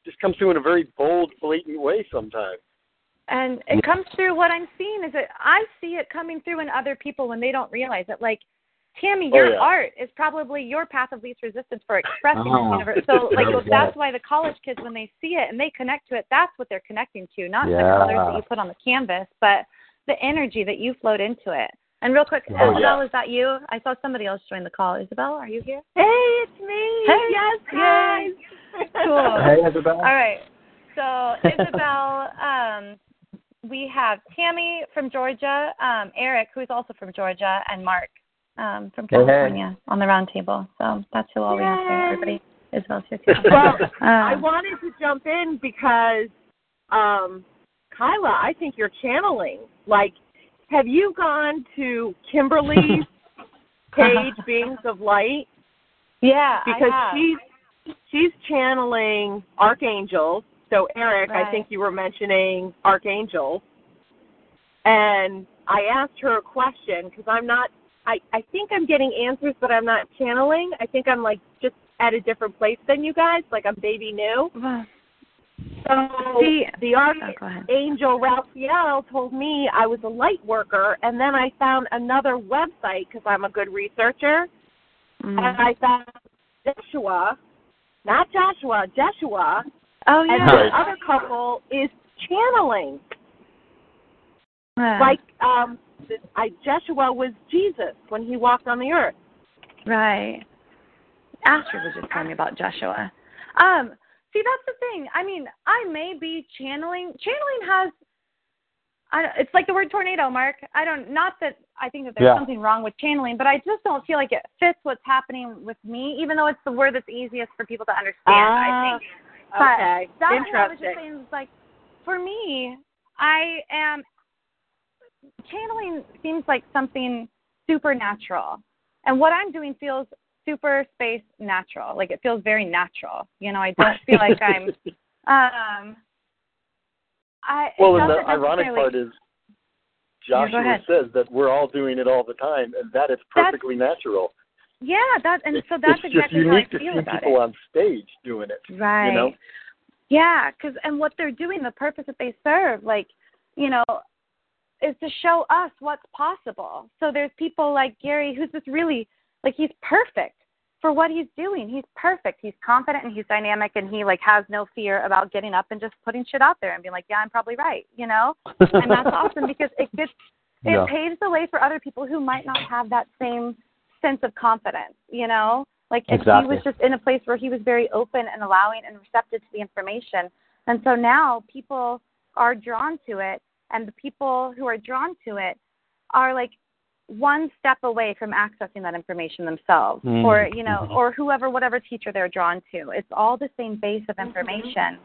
just comes through in a very bold, blatant way sometimes. and it comes through what I'm seeing is that I see it coming through in other people when they don't realize it. Like Tammy, Oh, your yeah. art is probably your path of least resistance for expressing Oh. the ah. universe. So like Very that's good. why the college kids when they see it and they connect to it, that's what they're connecting to, not the colors that you put on the canvas, but the energy that you float into it. And real quick, Oh, Isabel, yeah. is that you? I saw somebody else join the call. Isabel, are you here? Hey, it's me. Hey. Yes, Yay. guys. Cool. Hey, Isabel. All right. So Isabel, um, we have Tammy from Georgia, um, Eric, who's also from Georgia, and Mark um, from Hey, hey. California on the round table. So that's who all we have here. Yay. Everybody, Isabel's here too. Well, Um, I wanted to jump in because, um, Kyla, I think you're channeling. Like, have you gone to Kimberly's page, Beings of Light? yeah, Because she's she's channeling archangels. So Eric, I think you were mentioning archangels. And I asked her a question because I'm not. I I think I'm getting answers, but I'm not channeling. I think I'm like just at a different place than you guys. Like I'm baby new. Well, So See- the oh, go ahead. archangel Raphael told me I was a light worker, and then I found another website because I'm a good researcher, Mm. and I found Joshua, not Joshua, Jeshua. Oh yeah. and yeah. the other couple is channeling. Yeah. Like um, I Jeshua was Jesus when he walked on the earth. Right. Astrid was just telling me about Joshua. Um, see, that's the thing. I mean, I may be channeling. Channeling has. I, don't- it's like the word tornado, Mark. I don't. Not that I think that there's Yeah. something wrong with channeling, but I just don't feel like it fits what's happening with me, even though it's the word that's easiest for people to understand. I Ah, think. But okay, that's what I was just interesting. saying. is Like, for me, I am channeling seems like something supernatural, and what I'm doing feels super space natural. Like it feels very natural. You know, I don't feel like I'm. Um, I. Well, and the ironic part is Joshua ahead. says that we're all doing it all the time, and that is That's- perfectly natural. Yeah, that and so that's it's just exactly how I unique to feel see about people it. on stage doing it. Right. You know? Yeah, because and what they're doing, the purpose that they serve, like, you know, is to show us what's possible. So there's people like Gary, who's just really like he's perfect for what he's doing. He's perfect. He's confident and he's dynamic and he like has no fear about getting up and just putting shit out there and being like, yeah, I'm probably right, you know. And that's awesome because it gets it Yeah. paves the way for other people who might not have that same sense of confidence, you know? Like if Exactly. he was just in a place where he was very open and allowing and receptive to the information. And so now people are drawn to it and the people who are drawn to it are like one step away from accessing that information themselves Mm. or you know Mhm. or whoever whatever teacher they're drawn to it's all the same base of information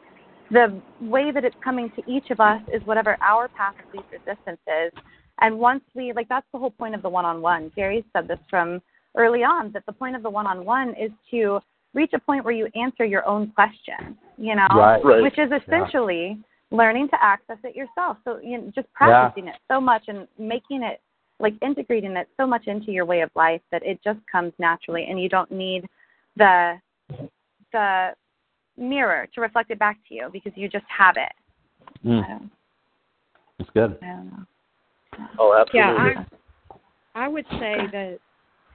the way that it's coming to each of us is whatever our path of least resistance is and once we like that's the whole point of the one on one gary said this from early on that the point of the one on one is to reach a point where you answer your own question you know Right. Right. which is essentially learning to access it yourself. So you know, just practicing it so much and making it like integrating it so much into your way of life that it just comes naturally and you don't need the the mirror to reflect it back to you because you just have it. I Mm, that's good. I don't know. Oh, absolutely. Yeah, I I would say that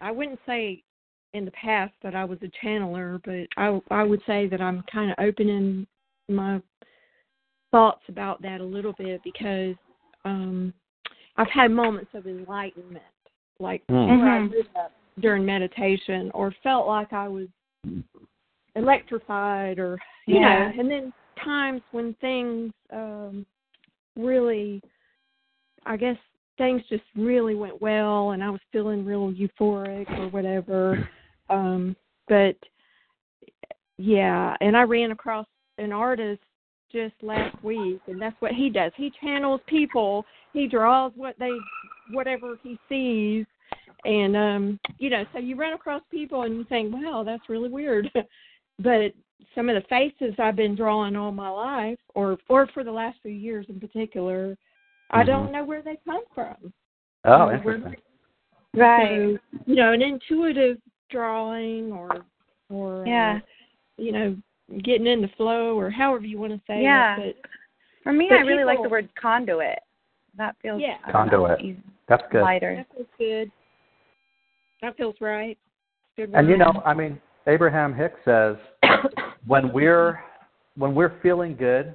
I wouldn't say in the past that I was a channeler, but I I would say that I'm kind of opening my thoughts about that a little bit because um I've had moments of enlightenment, like mm-hmm. during meditation or felt like I was electrified or you Yeah. know, and then times when things um really I guess things just really went well and I was feeling real euphoric or whatever. Um but yeah, and I ran across an artist just last week and that's what he does. He channels people. He draws what they whatever he sees and um you know, so you run across people and you think, Wow, that's really weird but some of the faces I've been drawing all my life or or for the last few years in particular, I Mhm. don't know where they come from. Oh, You know, interesting. Right. so, you know, an intuitive drawing or or uh, Yeah. you know, getting in the flow or however you want to say Yeah. it. For me But I really like the word conduit. That feels Yeah. I know, Conduit. That's good. lighter. that feels good. That feels right. Good And you know, I mean, Abraham Hicks says when we're when we're feeling good,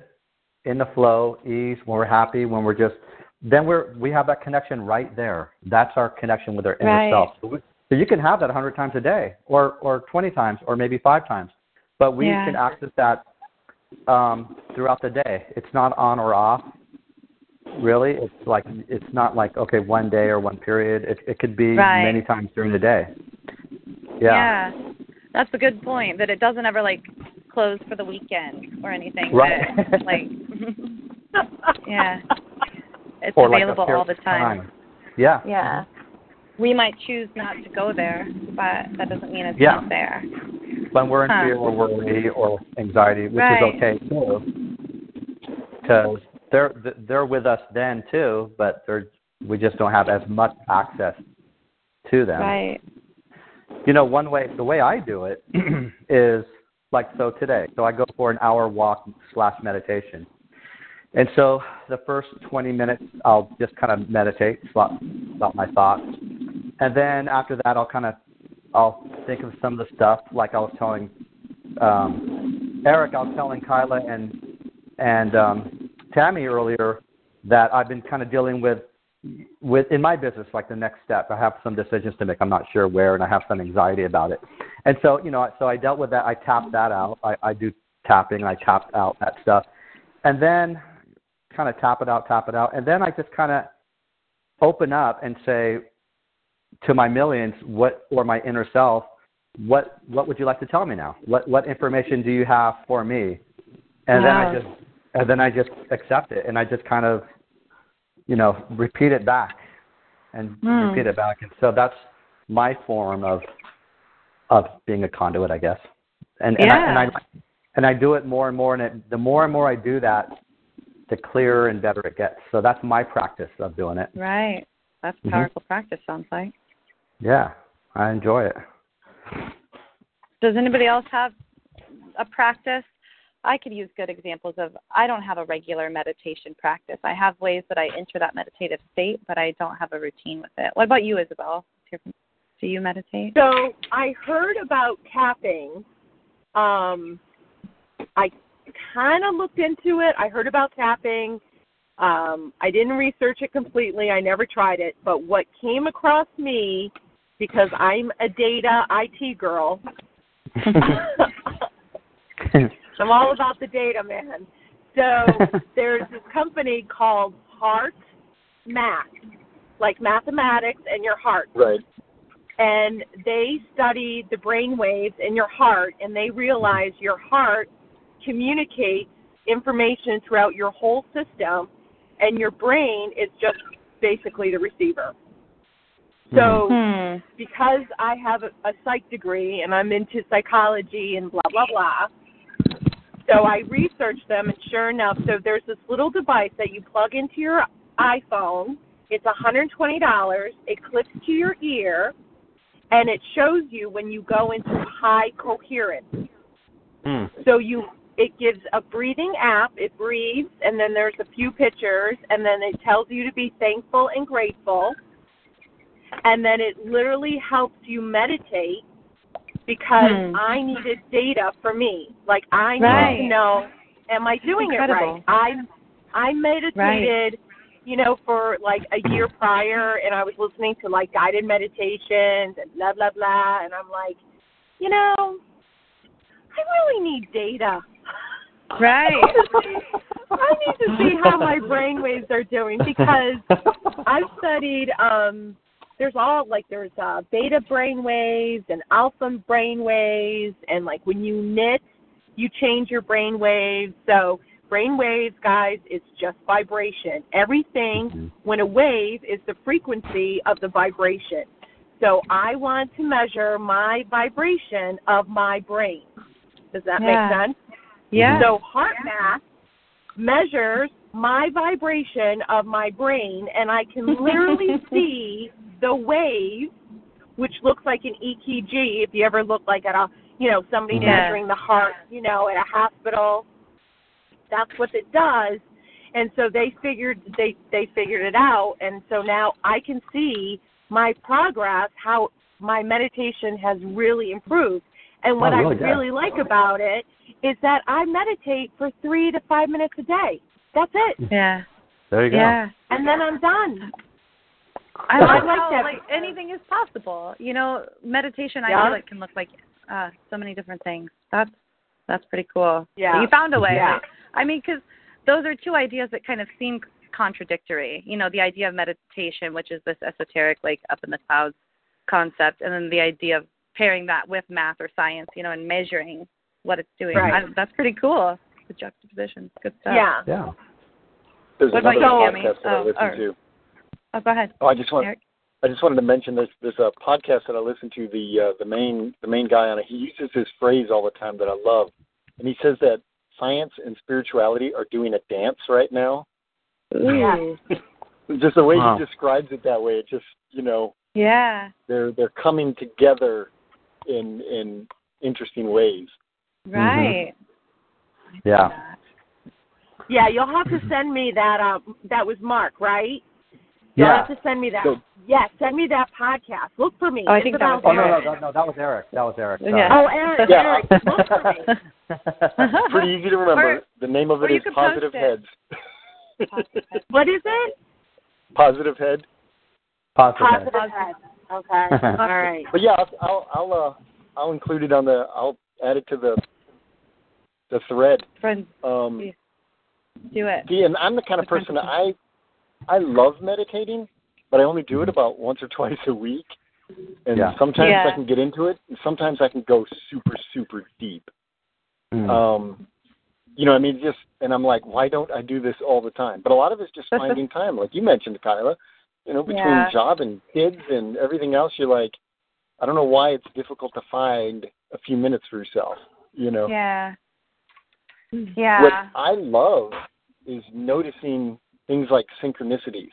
in the flow, ease, when we're happy, when we're just then we're we have that connection right there. That's our connection with our inner Right. self. So, we, so you can have that a hundred times a day, or or twenty times, or maybe five times, but we Yeah. can access that um, throughout the day. It's not on or off. Really, it's like it's not like okay, one day or one period. It it could be Right. many times during the day. Yeah. That's a good point. That it doesn't ever like close for the weekend or anything. Right. But, like yeah. It's or like available all the of time. Yeah. Yeah. We might choose not to go there, but that doesn't mean it's Yeah. not there. When we're in Huh. fear or worry or anxiety, which Right. is okay too, because they're they're with us then too, but they're we just don't have as much access to them. Right. You know, one way the way I do it is like so today. So I go for an hour walk slash meditation. And so the first 20 minutes, I'll just kind of meditate about, about my thoughts, and then after that, I'll kind of I'll think of some of the stuff like I was telling um, Eric, I was telling Kyla and and um, Tammy earlier that I've been kind of dealing with with in my business like the next step. I have some decisions to make. I'm not sure where, and I have some anxiety about it. And so you know, so I dealt with that. I tapped that out. I, I do tapping. I tapped out that stuff, and then kind of tap it out, tap it out, and then I just kind of open up and say to my millions, what or my inner self, what what would you like to tell me now? What what information do you have for me? And then I just and then I just accept it, and I just kind of you know repeat it back and Hmm. repeat it back, and so that's my form of of being a conduit, I guess. And and, I, and I and I do it more and more, and it, the more and more I do that, the clearer and better it gets. So that's my practice of doing it. Right. That's Mhm. powerful practice sounds like. Yeah, I enjoy it. Does anybody else have a practice? I could use good examples of I don't have a regular meditation practice. I have ways that I enter that meditative state, but I don't have a routine with it. What about you, Isabel? Do you meditate? So I heard about tapping. Um, I kind of looked into it. I heard about tapping. Um, I didn't research it completely. I never tried it. But what came across me, because I'm a data IT girl, I'm all about the data, man. So there's this company called Heart Math, like mathematics and your heart. Right. And they studied the brain waves in your heart, and they realized your heart communicates information throughout your whole system, and your brain is just basically the receiver. So, Hmm. because I have a, a psych degree and I'm into psychology and blah blah blah, so I researched them, and sure enough, so there's this little device that you plug into your iPhone. It's $120. It clips to your ear, and it shows you when you go into high coherence. Hmm. So you it gives a breathing app. It breathes, and then there's a few pictures, and then it tells you to be thankful and grateful. And then it literally helps you meditate because Hmm. I needed data for me. Like I need Right. to know, am I doing it right? I I meditated, you know, for like a year prior, and I was listening to like guided meditations and blah blah blah, and I'm like, you know, I really need data. Right. I need to see how my brain waves are doing because I've studied um there's all like there's uh beta brain waves and alpha brain waves and like when you knit you change your brain waves. So brain waves guys it's just vibration. Everything when a wave is the frequency of the vibration. So I want to measure my vibration of my brain. Does that Yeah. make sense? Yeah. So heart math measures my vibration of my brain, and I can literally see the wave, which looks like an EKG. If you ever look like at a, you know, somebody Yeah. measuring the heart, you know, at a hospital, that's what it does. And so they figured they they figured it out, and so now I can see my progress, how my meditation has really improved. And what Oh, I really good. really like about it is that I meditate for three to five minutes a day. That's it. yeah. There you go. Yeah. And then I'm done. I I like like how that like anything is possible. You know, meditation I Yeah. feel like can look like uh so many different things. That's that's pretty cool. Yeah. You found a way. Yeah. I mean, because those are two ideas that kind of seem contradictory. You know, the idea of meditation, which is this esoteric, like up in the clouds concept, and then the idea of pairing that with math or science, you know, and measuring what it's doing. Right. I, that's pretty cool. The juxtaposition. Good stuff. Yeah. Yeah. There's What about another you, Tammy? podcast that I Oh, listen or- to. Oh, go ahead. Oh, I just want Eric? I just wanted to mention there's there's a podcast that I listen to. The uh, the main the main guy on it. He uses this phrase all the time that I love, and he says that science and spirituality are doing a dance right now. Yeah. just the way Wow. he describes it that way, it just you know Yeah. they're they're coming together in in interesting ways. Right. Yeah. Yeah, you'll have to send me that um that was Mark, right? You'll Yeah. have to send me that. So- yes, send me that podcast. Look for me. Oh, I It's think that was Oh no no no, no, that was Eric. That was Eric. Sorry. Yeah. Oh, Eric, Yeah. Eric, look for me. Pretty easy to remember. Or- the name of it is it you is Positive it. Heads. What is it? Positive Head. Positive. Positive head. Okay. All right. But yeah, I'll I'll I'll, uh, I'll include it on the I'll add it to the the thread. Friends, Um, Yeah. do it. see, and I'm the kind of person I I love meditating, but I only do it about once or twice a week. And Yeah. sometimes Yeah. I can get into it, and sometimes I can go super super deep. Mm. Um, you know, I mean, just and I'm like, why don't I do this all the time? But a lot of it's just finding time, like you mentioned, Kyla. You know, between Yeah. job and kids and everything else, you're like, I don't know why it's difficult to find a few minutes for yourself. You know, Yeah. Yeah. What Yeah. I love is noticing things like synchronicities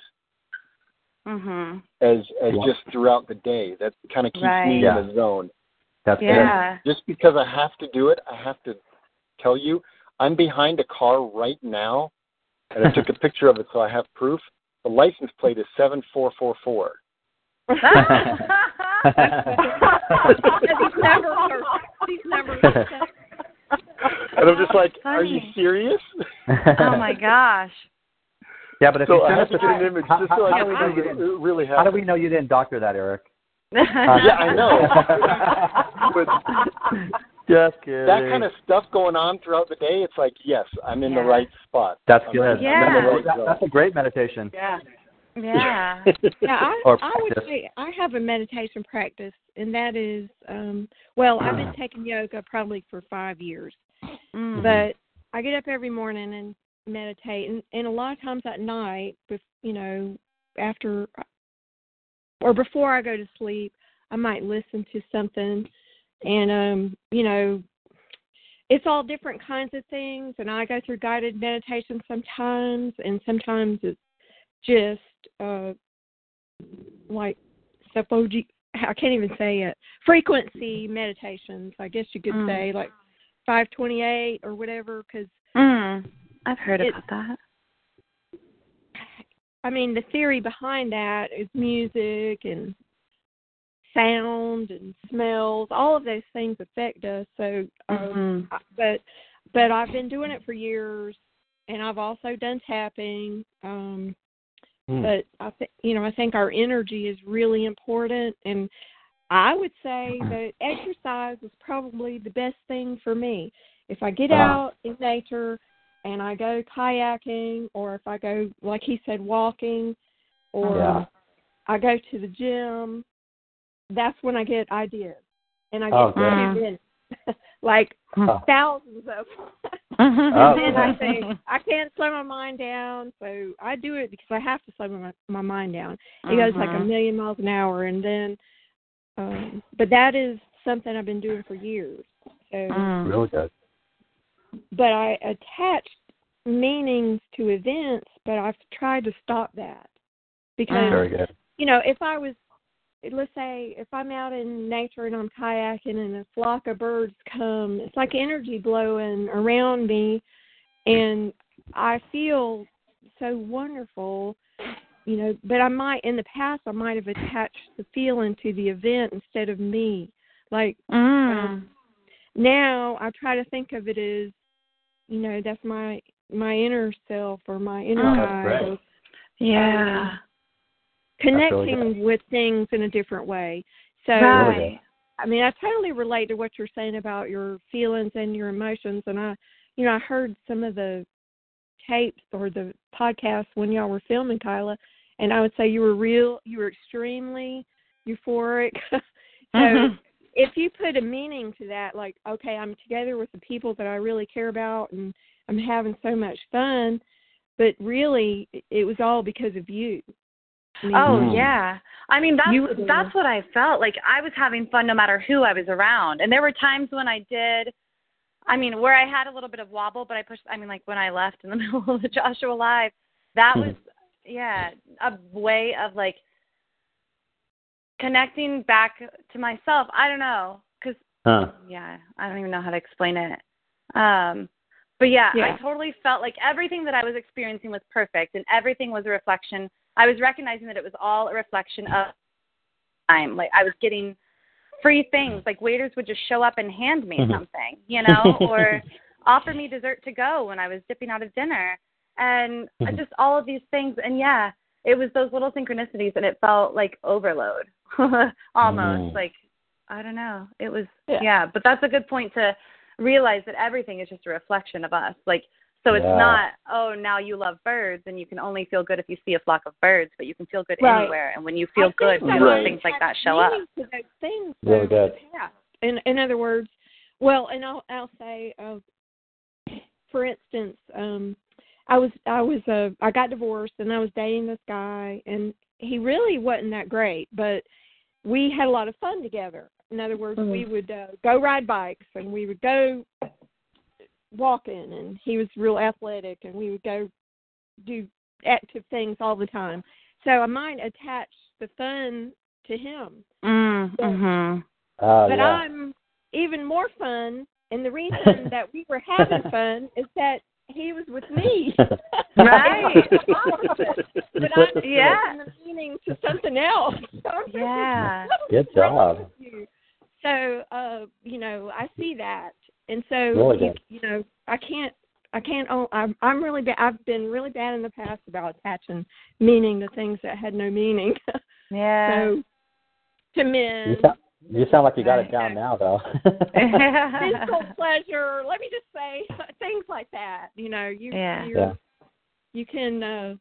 Mhm. as as Yeah. just throughout the day. That kind of keeps Right. me Yeah. in the zone. That's good. Yeah. Just because I have to do it, I have to tell you, I'm behind a car right now, and I took a picture of it so I have proof. The license plate is seven four four four. He's never perfect. He's never perfect. And I'm just like, are you serious? Oh my gosh. Yeah, but if so you I send us to the an image how, just so how I do we know you didn't it really How do we know you didn't doctor that, Eric? yeah, I know. but Just kidding. that kind of stuff going on throughout the day, it's like, yes, I'm in Yeah. the right spot. That's I'm good. in Yeah. right That- that's a great meditation. Yeah. Yeah. Yeah, I, I would say I have a meditation practice, and that is, um, well, I've been taking yoga probably for five years, Mm. but I get up every morning and meditate, and, and a lot of times at night, you know, after or before I go to sleep, I might listen to something, and um, you know, it's all different kinds of things, and I go through guided meditation sometimes, and sometimes it's just uh like suppogi I can't even say it. Frequency meditations, I guess you could Mm. say, like 528 or whatever. Because Mm. I've heard It- about that. I mean, the theory behind that is music and sound and smells. All of those things affect us. So, um, Mhm. But but I've been doing it for years, and I've also done tapping. Um, Hmm. but I think you know I think our energy is really important, and I would say that exercise is probably the best thing for me. If I get Wow. out in nature and I go kayaking, or if I go like he said walking, or Yeah. I go to the gym, that's when I get ideas, and I get Oh, good. really like Oh. thousands of. Oh, and then I think I can't slow my mind down, so I do it because I have to slow my my mind down. It goes like a Mhm. million miles an hour, and then, um, but that is something I've been doing for years. So, Mm. Really good. But I attached meanings to events, but I've tried to stop that because Very good. you know if I was let's say if I'm out in nature and I'm kayaking and a flock of birds come, it's like energy blowing around me and I feel so wonderful, you know, but I might in the past I might have attached the feeling to the event instead of me. Like Mm. um, now I try to think of it as, you know, that's my my inner self or my inner Oh, guide great. or Yeah. connecting really with things in a different way. So Right. I mean, I totally relate to what you're saying about your feelings and your emotions. And I, you know, I heard some of the tapes or the podcasts when y'all were filming, Kyla, and I would say you were real, you were extremely euphoric. so Mhm. If you put a meaning to that, like, okay, I'm together with the people that I really care about and I'm having so much fun, but really it was all because of you. I mean, Oh Mm. yeah. I mean that's You were that's what I felt. Like I was having fun no matter who I was around. And there were times when I did I mean, where I had a little bit of wobble, but I pushed I mean like when I left in the middle of the Joshua Live, that was yeah, a way of like connecting back to myself. I don't know, cuz Huh. yeah, I don't even know how to explain it. Um but yeah, Yeah. I totally felt like everything that I was experiencing was perfect and everything was a reflection. I was recognizing that it was all a reflection of time. Like I was getting free things. Like waiters would just show up and hand me Mhm. something, you know, or offer me dessert to go when I was dipping out of dinner. And Mhm. just all of these things and yeah, it was those little synchronicities and it felt like overload. Almost Mm. like I don't know. It was Yeah. yeah, but that's a good point to realize that everything is just a reflection of us. Like so it's Yeah. not, oh, now you love birds and you can only feel good if you see a flock of birds, but you can feel good Right. anywhere. And when you feel good, little Right. things like that show up. meaning To those things Really good. past. In in other words, well, and I'll I'll say, uh, for instance, um, I was I was uh I got divorced and I was dating this guy and he really wasn't that great, but we had a lot of fun together. In other words, we would uh, go ride bikes and we would go walking and he was real athletic and we would go do active things all the time. So I might attach the fun to him. Mm, So- mhm. Oh, but yeah. I'm even more fun and the reason that we were having fun is that he was with me. Right. It's the opposite. but I'm Yeah. yeah. the meaning to something else. So I'm thinking, Yeah. Good job. So uh, you know, I see that. And so Really you, you know, I can't I can't oh I'm I'm really bad I've been really bad in the past about attaching meaning to things that had no meaning. Yeah. so to You men sound, you sound like you got it down now, though. physical pleasure, let me just say things like that. You know, you Yeah. you're, Yeah. you can uh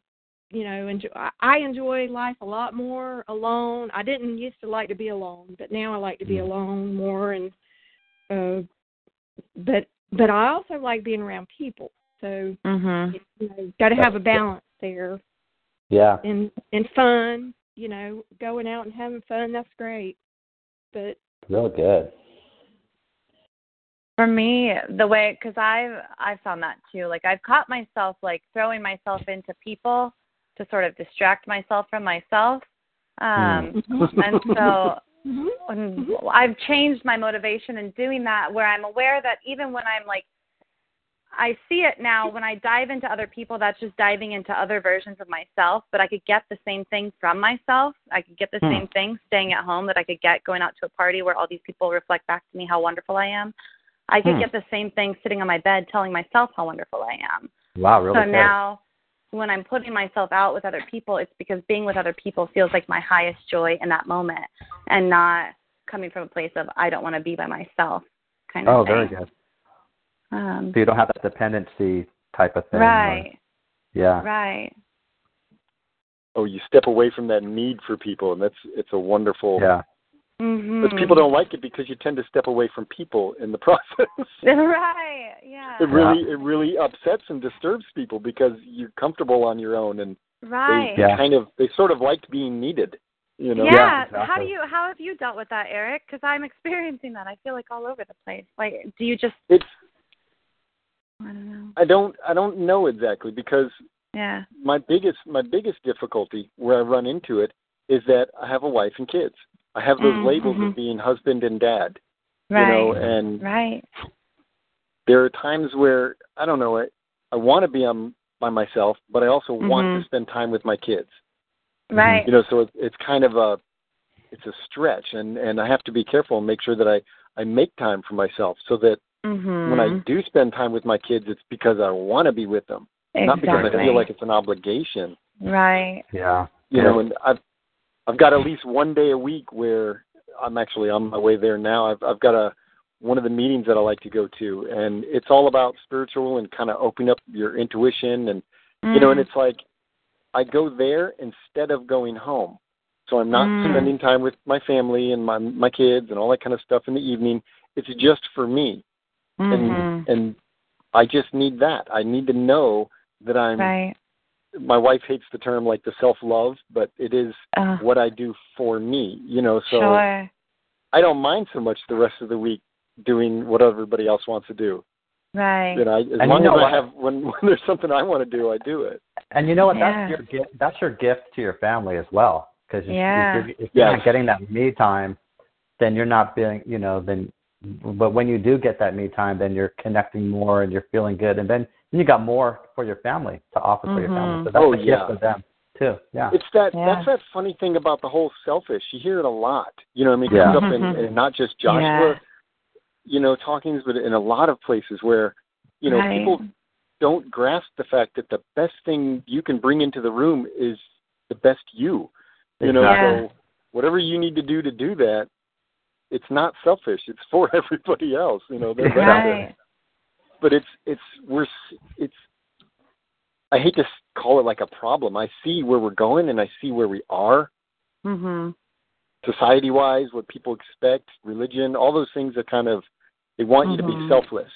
you know, enjoy, I- I enjoy life a lot more alone. I didn't used to like to be alone, but now I like to be Mm. alone more. And uh, but but I also like being around people. So Mhm. you know, got to have a balance there Yeah. and and fun. You know, going out and having fun. That's great. But Real good. For me, the way because I've I've found that too. Like I've caught myself like throwing myself into people to sort of distract myself from myself. Um, hmm. and so mm-hmm. and mm-hmm. I've changed my motivation in doing that where I'm aware that even when I'm like I see it now when I dive into other people that's just diving into other versions of myself, but I could get the same thing from myself. I could get the Hmm. same thing staying at home that I could get going out to a party where all these people reflect back to me how wonderful I am. I could Hmm. get the same thing sitting on my bed telling myself how wonderful I am. Wow, really so good. now when I'm putting myself out with other people, it's because being with other people feels like my highest joy in that moment and not coming from a place of I don't want to be by myself kind of oh, thing. very good. Um, So you don't have that dependency type of thing. or- right, yeah. right. Oh, you step away from that need for people, and that's it's a wonderful. Yeah. Mm-hmm. But people don't like it because you tend to step away from people in the process. right, yeah. it really it really upsets and disturbs people because you're comfortable on your own and right. they Yeah. kind of they sort of liked being needed. You know. Yeah. Yeah, How do you how have you dealt with that, Eric? Because I'm experiencing that. I feel like all over the place. Like, do you just It's I don't know. I don't I don't know exactly because Yeah. my biggest my biggest difficulty where I run into it is that I have a wife and kids. I have those Mm, labels of being husband and dad. Right. You know, and right. there are times where I don't know I, I want to be um, by myself, but I also want Mhm. to spend time with my kids. Right. You know, so it's it's kind of a it's a stretch, and and I have to be careful and make sure that I I make time for myself so that mm-hmm. when I do spend time with my kids, it's because I want to be with them, not because I feel like it's an obligation. Right. Yeah. You know, and I've I've got at least one day a week where I'm actually on my way there now. I've I've got a one of the meetings that I like to go to, and it's all about spiritual and kind of opening up your intuition, and you know, and Mm. it's like I go there instead of going home. So I'm not Mm. spending time with my family and my my kids and all that kind of stuff in the evening. It's just for me, Mhm. and and I just need that. I need to know that I'm. right. My wife hates the term like the self love, but it is Uh, what I do for me. You know, so sure. I don't mind so much the rest of the week doing what everybody else wants to do. Right. You know, I, as And long you know as I have when when there's something I want to do, I do it. And you know what? Yeah. That's your gift. That's your gift to your family as well. Because Yeah. if, you're, if you're Yes. not getting that me time, then you're not being, you know, then. But when you do get that me time, then you're connecting more and you're feeling good, and then you got more for your family to offer for your family. Mhm. So that's Oh, a gift for them too. Yeah. It's that Yeah. that's that funny thing about the whole selfish. You hear it a lot. You know, what I mean, it Yeah. comes up in, Mhm. in not just Joshua, Yeah. you know, talkings, but in a lot of places where, you know, Right. people don't grasp the fact that the best thing you can bring into the room is the best you. You know, so whatever you need to do to do that, it's not selfish. It's for everybody else. You know, benefit. Right. But it's it's we're it's. I hate to call it like a problem. I see where we're going and I see where we are Mhm. society wise, what people expect, religion, all those things that kind of they want you to be Mhm. selfless.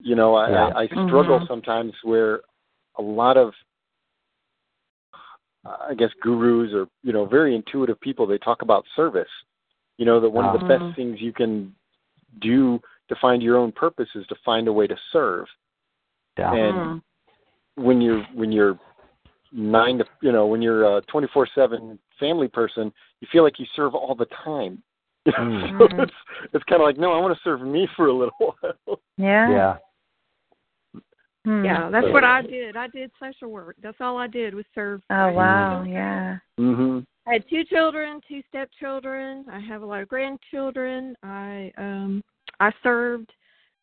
You know, I, Yeah. I, I struggle Mhm. sometimes where a lot of I guess gurus or you know very intuitive people they talk about service. You know that one of the best things you can do to find your own purpose is to find a way to serve. Yeah. And Mhm. when you're when you're nine to you know when you're a twenty four seven family person, you feel like you serve all the time. Mm. so it's it's kind of like no, I want to serve me for a little while. Yeah. Yeah. Hmm. yeah, that's what I did. I did social work. That's all I did was serve. Oh wow. Yeah. Mhm. I had two children, two stepchildren. I have a lot of grandchildren. I um I served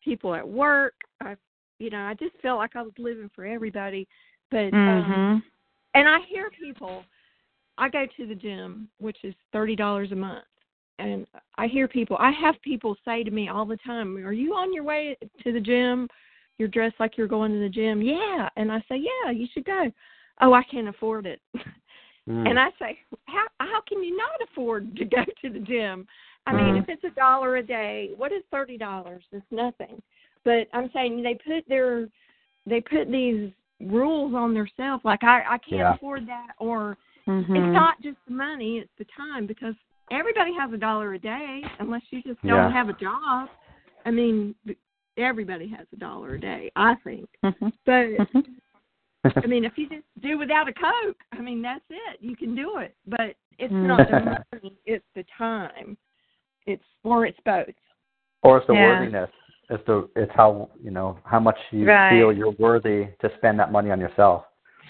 people at work. I you know, I just felt like I was living for everybody. But um Mhm. and I hear people I go to the gym, which is thirty dollars a month. And I hear people I have people say to me all the time, Are you on your way to the gym? You're dressed like you're going to the gym. Yeah. And I say, Yeah, you should go. "Oh, I can't afford it." Mm. And I say, "How how can you not afford to go to the gym? I mean, Mhm. if it's a dollar a day, what is thirty dollars? It's nothing." But I'm saying they put their they put these rules on themselves like I I can't Yeah. afford that or Mhm. it's not just the money, it's the time because everybody has a dollar a day unless you just don't Yeah. have a job. I mean, everybody has a dollar a day, I think. Mhm. But. I mean, if you just do without a coke, I mean that's it. You can do it, but it's hmm. not the money; it's the time. It's or it's both. or it's the Yeah. worthiness. It's the it's how you know how much you Right. feel you're worthy to spend that money on yourself.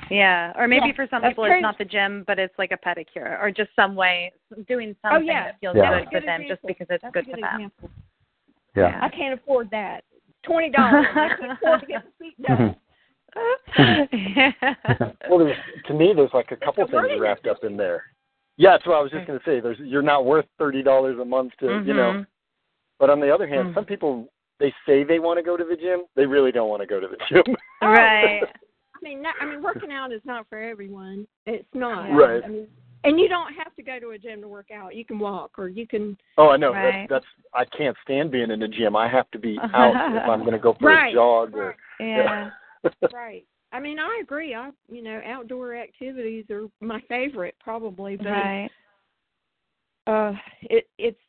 Yeah, or maybe Yeah, for some that's people true. it's not the gym, but it's like a pedicure or just some way doing Oh, something yeah. that feels Yeah. good for good them just because it's That's good good for them. example. Yeah. I can't afford that. Twenty dollars. I can't afford to get the feet done. Well, there's, to me, there's like a couple It's things wrapped up in there. Yeah, that's what I was just going to say. There's you're not worth thirty dollars a month to you know. Mhm. But on the other hand, Mm. some people they say they want to go to the gym, they really don't want to go to the gym. right. I mean, not, I mean, working out is not for everyone. It's not. Right. I mean, and you don't have to go to a gym to work out. You can walk, or you can. Oh, I know. Right. That's, that's I can't stand being in the gym. I have to be out if I'm going to go for Right, a jog or. Yeah. Right. I mean, I agree. I, you know, outdoor activities are my favorite, probably. But Right. uh, it it's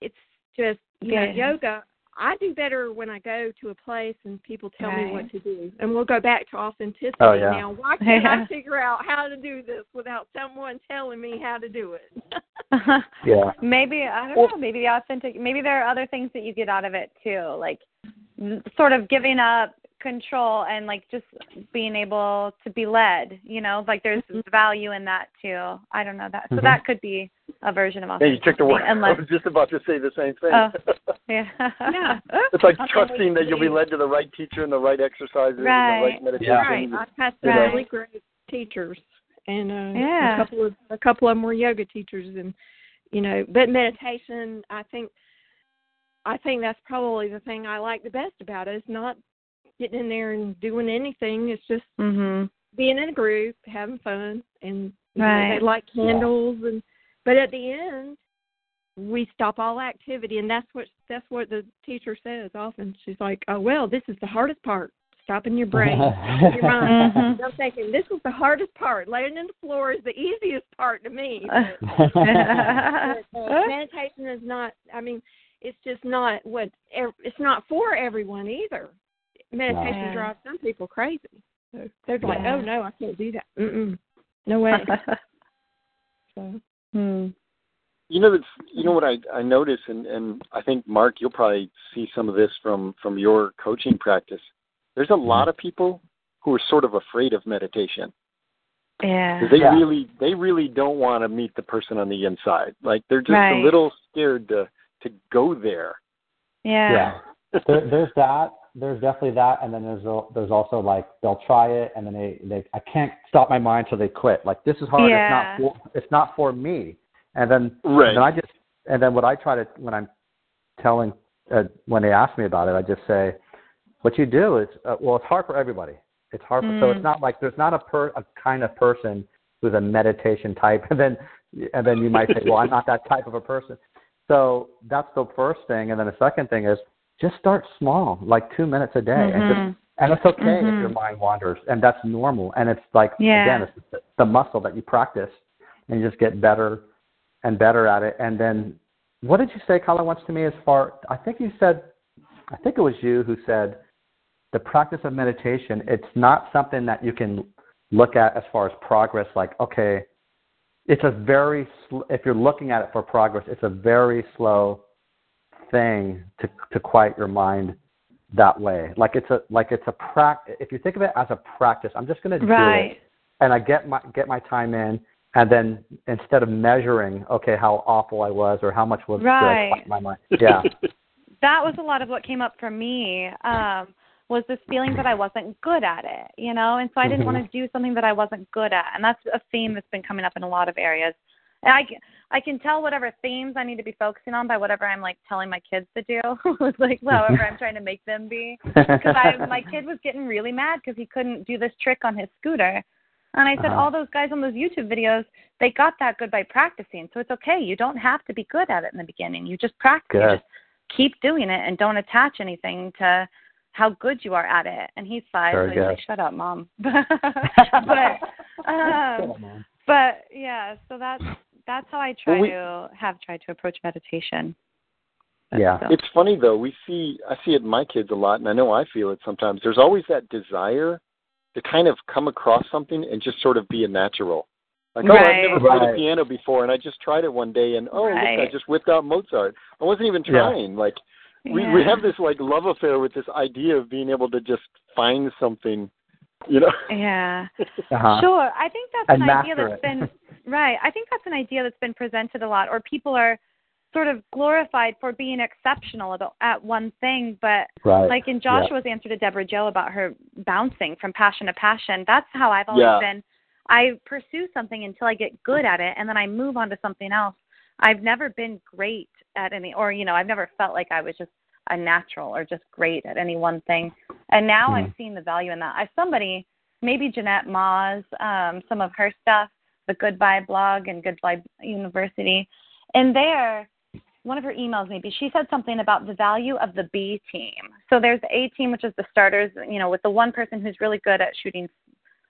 it's just you know yoga. I do better when I go to a place and people tell me what to do. And we'll go back to authenticity Oh, yeah. now. Why can't Yeah. I figure out how to do this without someone telling me how to do it? Yeah. maybe I don't Well- know. Maybe the authentic. Maybe there are other things that you get out of it too, like sort of giving up control and like just being able to be led. You know, like there's value in that too. I don't know that. So Mhm. that could be a version of Hey, authenticity. you took the word. I was just about to say the same thing. Oh. yeah. Yeah. it's like trusting that you'll be led to the right teacher and the right exercises and the Right. right meditation. Right. I've had some Right. really great teachers, and uh, Yeah. a couple of a couple of them were yoga teachers, and you know, but meditation, I think, I think that's probably the thing I like the best about it. It's not getting in there and doing anything. It's just Mhm. being in a group, having fun, and you know, they light candles, and but at the end, we stop all activity, and that's what that's what the teacher says often. She's like, "Oh well, this is the hardest part." Stopping your brain, your mind. Mhm. I'm thinking this was the hardest part. Laying on the floor is the easiest part to me. But, but, uh, meditation is not. I mean, it's just not what. It's not for everyone either. Meditation Yeah. drives some people crazy. So they're like, Yeah. "Oh no, I can't do that. Mm-mm. No way." so hmm. You know that's you know what I I notice and and I think Mark you'll probably see some of this from from your coaching practice. There's a lot of people who are sort of afraid of meditation. Yeah. 'Cause they Yeah. really they really don't want to meet the person on the inside. Like they're just Right. a little scared to to go there. Yeah. Yeah. there, there's that. There's definitely that, and then there's al- there's also like they'll try it, and then they they I can't stop my mind till they quit. Like this is hard. Yeah. It's not for, it's not for me. And then Right. and then I just and then what I try to when I'm telling uh, when they ask me about it, I just say, what you do is uh, well, it's hard for everybody. It's hard for, so Mm. it's not like there's not a per a kind of person who's a meditation type, and then and then you might say, well, I'm not that type of a person. So that's the first thing, and then the second thing is just start small, like two minutes a day, and Mhm. just and it's okay Mhm. if your mind wanders, and that's normal. And it's like Yeah. again, it's the- the muscle that you practice, and you just get better and better at it. And then, what did you say, Colin? Once to me, as far I think you said, I think it was you who said, the practice of meditation. It's not something that you can look at as far as progress. Like, okay, it's a very sl- if you're looking at it for progress, it's a very slow thing to to quiet your mind that way. Like it's a like it's a prac. If you think of it as a practice, I'm just going to do it, and I get my get my time in, and then instead of measuring, okay, how awful I was or how much was good, Right. quiet my mind. Yeah, that was a lot of what came up for me um was this feeling that I wasn't good at it, you know, and so I didn't Mhm. want to do something that I wasn't good at, and that's a theme that's been coming up in a lot of areas. And I can, I can tell whatever themes I need to be focusing on by whatever I'm like telling my kids to do, it's like however I'm trying to make them be. Because I, my kid was getting really mad because he couldn't do this trick on his scooter, And I said, Uh-huh. all those guys on those YouTube videos, they got that good by practicing. So it's okay. You don't have to be good at it in the beginning. You just practice. You just keep doing it and don't attach anything to how good you are at it. And he's five, Very so he's like, shut up, mom. but um, but yeah, so that's that's how I try Well, we- to have tried to approach meditation. Yeah. So- It's funny though. We see I see it in my kids a lot, and I know I feel it sometimes. There's always that desire to kind of come across something and just sort of be a natural. Like, oh, I've never played Right. a piano before, and I just tried it one day, and oh, look, I just whipped out Mozart. I wasn't even Yeah. trying. Like, we we have this like love affair with this idea of being able to just find something, you know. Yeah. Uh-huh. Sure. I think that's And an idea master that's it. been right. I think that's an idea that's been presented a lot, or people are sort of glorified for being exceptional about at one thing, but Right. like in Yeah. Joshua's answer to Deborah Joe about her bouncing from passion to passion, that's how I've always Yeah. been. I pursue something until I get good at it, and then I move on to something else. I've never been great at any, or you know, I've never felt like I was just a natural or just great at any one thing. And now I'm Mhm. seeing the value in that. I somebody, maybe Jeannette Maw's, um, some of her stuff, the Good Vibe blog and Good Vibe University, and there, one of her emails maybe she said something about the value of the B team. So there's the A team, which is the starters, you know, with the one person who's really good at shooting,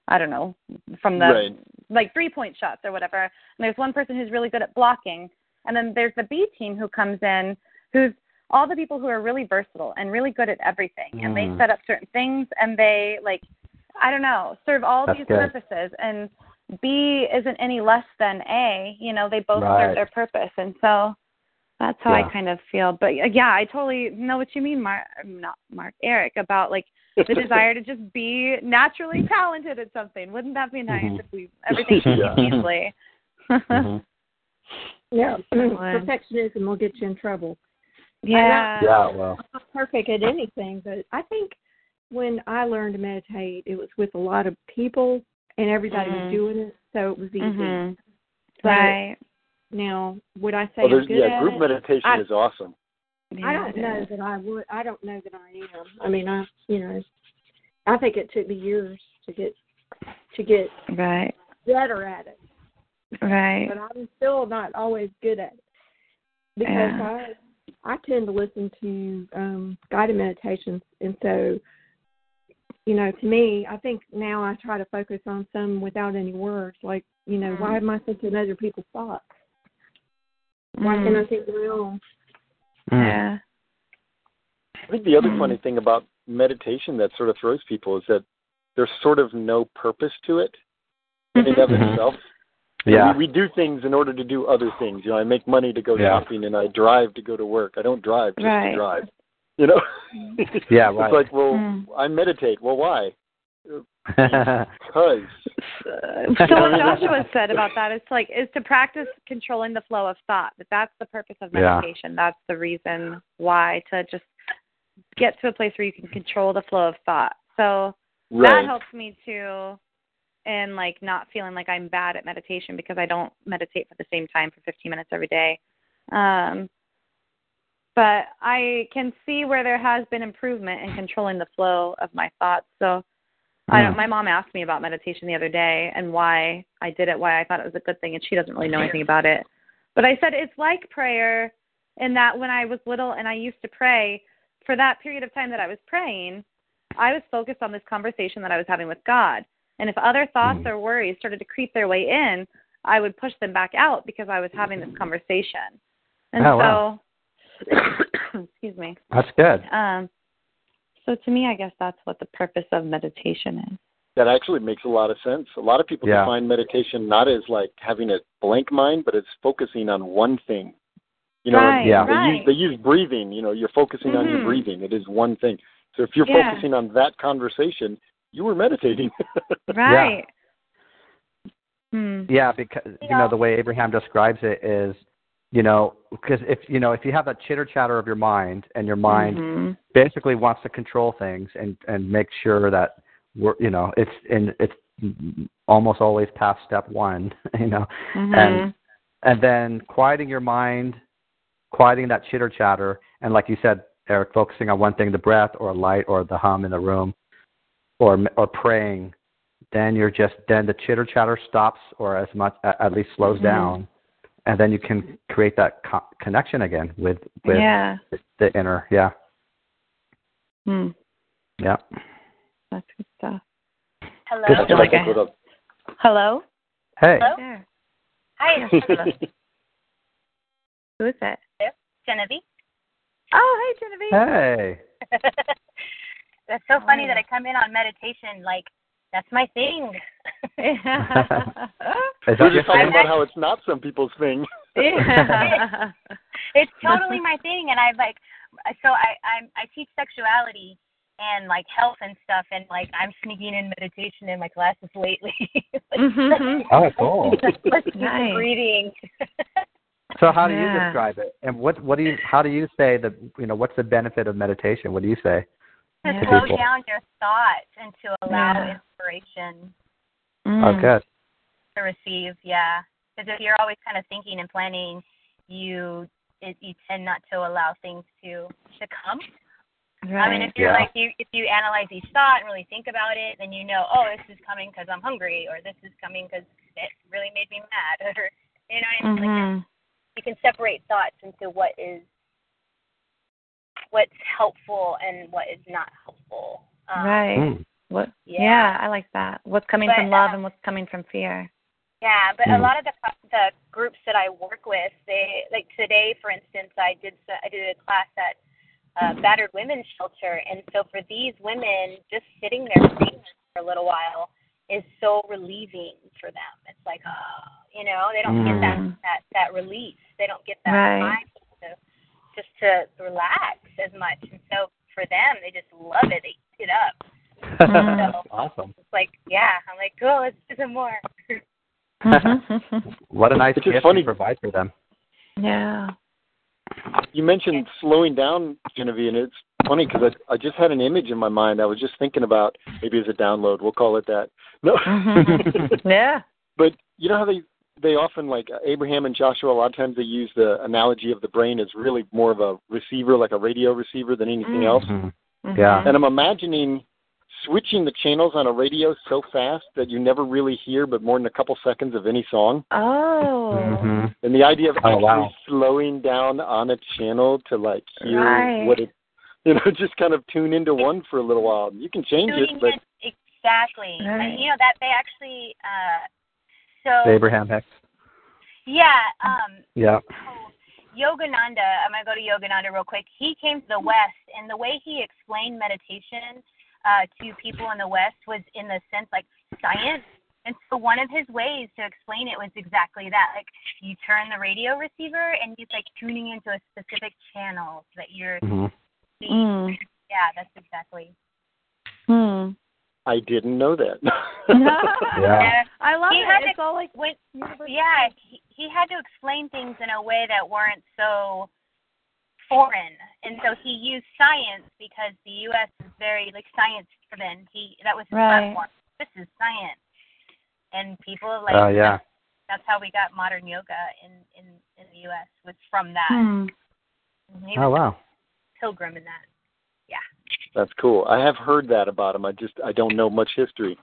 I don't know, from the Right. like three point shots or whatever. And there's one person who's really good at blocking. And then there's the B team who comes in who's all the people who are really versatile and really good at everything. And they Mm. set up certain things and they like I don't know, serve all That's these good. purposes and B isn't any less than A. You know, they both Right. serve their purpose. And so that's how Yeah. I kind of feel. But uh, yeah, I totally know what you mean, Mark not Mark, Eric, about like the desire to just be naturally talented at something. Wouldn't that be nice Mhm. if we everything came Yeah. easily? Mhm. Yeah, perfectionism will get you in trouble. yeah. Yeah, well. I'm not perfect at anything, but I think when I learned to meditate, it was with a lot of people, and everybody Mhm. was doing it, so it was easy. Mhm. But Right. Now, would I say Well, I'm there's good yeah, at group it? meditation I- is awesome. I don't know that I would. I don't know that I am. I mean, I you know, I think it took me years to get to get Right. better at it, Right. but I'm still not always good at it because Yeah. I I tend to listen to um guided meditations, and so you know, to me, I think now I try to focus on some without any words, like you know, why am I thinking other people's thoughts? Why can't I Mm. think my own? Mm. Yeah. I think the other Mm. funny thing about meditation that sort of throws people is that there's sort of no purpose to it in and of Mhm. itself. Yeah. we, we do things in order to do other things. You know, I make money to go Yeah. shopping and I drive to go to work. I don't drive just Right. to drive. You know? Yeah, It's like, well, Mm. I meditate. Well, why? Because. so what Joshua said about that is like is to practice controlling the flow of thought. That that's the purpose of Yeah. meditation. That's the reason why to just get to a place where you can control the flow of thought. So that helps me too in like not feeling like I'm bad at meditation because I don't meditate for the same time for 15 minutes every day. Um but I can see where there has been improvement in controlling the flow of my thoughts. So I don't, my mom asked me about meditation the other day and why I did it, why I thought it was a good thing, and she doesn't really know anything about it. But I said it's like prayer in that when I was little and I used to pray, for that period of time that I was praying, I was focused on this conversation that I was having with God. And if other thoughts Mm. or worries started to creep their way in, I would push them back out because I was having this conversation. And Oh, so, wow. excuse me. That's good. Um, so to me, I guess that's what the purpose of meditation is. That actually makes a lot of sense. A lot of people Yeah. define meditation not as like having a blank mind, but it's focusing on one thing. You know, Right, Yeah. they, right. use, they use breathing. You know, you're focusing on your Mhm. breathing. It is one thing. So if you're Yeah. focusing on that conversation, you were meditating. Right. Hmm. Yeah, because you know the way Abraham describes it is, you know, because if you know if you have that chitter chatter of your mind and your mind Mhm. basically wants to control things and and make sure that we're you know it's in it's almost always past step one, you know, Mhm. and and then quieting your mind, quieting that chitter chatter, and like you said, Eric, focusing on one thing, the breath or a light or the hum in the room, or or praying, then you're just then the chitter chatter stops or as much at least slows Mhm. down, and then you can create that co- connection again with with yeah. the, the inner. Yeah, Hmm. yeah. That's good stuff. Hello. Good stuff. what I think what up. Hello? Hey. Hello? There. Hi, it's Who is it? Genevieve. Oh, hey, Genevieve. Hey. That's so funny are that? I come in on meditation. Like that's my thing. Is We're just talking thing? about how it's not some people's thing. yeah. it's totally my thing, and I like. So I I'm I teach sexuality and like health and stuff, and like I'm sneaking in meditation in my classes lately. like, Mhm. Oh, cool. Let's do Nice. breathing. So how do you describe it? And what what do you how do you say that you know what's the benefit of meditation? What do you say? To Yeah. slow people. down your thoughts and to allow Yeah. inspiration Mm. Oh, good. to receive. Yeah, because if you're always kind of thinking and planning, you it, you tend not to allow things to to come. Right. I mean, if you're Yeah. like you, if you analyze each thought and really think about it, then you know, oh, this is coming because I'm hungry, or this is coming because it really made me mad, or you know, what I mean? like you can separate thoughts into what is what's helpful and what is not helpful. Um, right. Mm. What? Yeah. Yeah. I like that. What's coming But, from love uh, and what's coming from fear. Yeah, but a Mm. lot of the the groups that I work with, they like today, for instance, I did s- I did a class at uh, battered women's shelter, and so for these women, just sitting there reading for a little while is so relieving for them. It's like, oh, you know, they don't get that Mm. that that release. They don't get that Right. time to just to relax as much, and so for them, they just love it. They eat it up. So awesome. it's like, yeah, I'm like, cool, let's do some more. Mhm. What a nice It's just gift funny. you provide for them. yeah. You mentioned slowing down, Genevieve, and it's funny because I, I just had an image in my mind. I was just thinking about maybe as a download, we'll call it that. No, Mhm. yeah. but you know how they they often like Abraham and Joshua. A lot of times they use the analogy of the brain as really more of a receiver, like a radio receiver, than anything Mm. else. Mhm. Mhm. Yeah. And I'm imagining switching the channels on a radio so fast that you never really hear but more than a couple seconds of any song. Oh. Mhm. And the idea of Oh, actually wow. slowing down on a channel to like hear Right. what it, you know, just kind of tune into one for a little while. You can change it, but in, exactly. Right. And you know that they actually uh The so Abraham Hicks. yeah, um Yeah. so Yogananda, I'm gonna go to Yogananda real quick. He came to the West and the way he explained meditation uh to people in the West was in the sense like science. And so one of his ways to explain it was exactly that. Like you turn the radio receiver and he's like tuning into a specific channel so that you're Mhm. Mm. yeah, that's exactly. Hmm. I didn't know that. Yeah. I love He it. had It's all like when yeah he, he had to explain things in a way that weren't so foreign and so he used science because the us is very like science driven he that was his Right. platform this is science and people like Oh yeah. that's how we got modern yoga in in in the us was from that Hmm. Oh wow. pilgrim in that yeah That's cool. I have heard that about him. I just I don't know much history.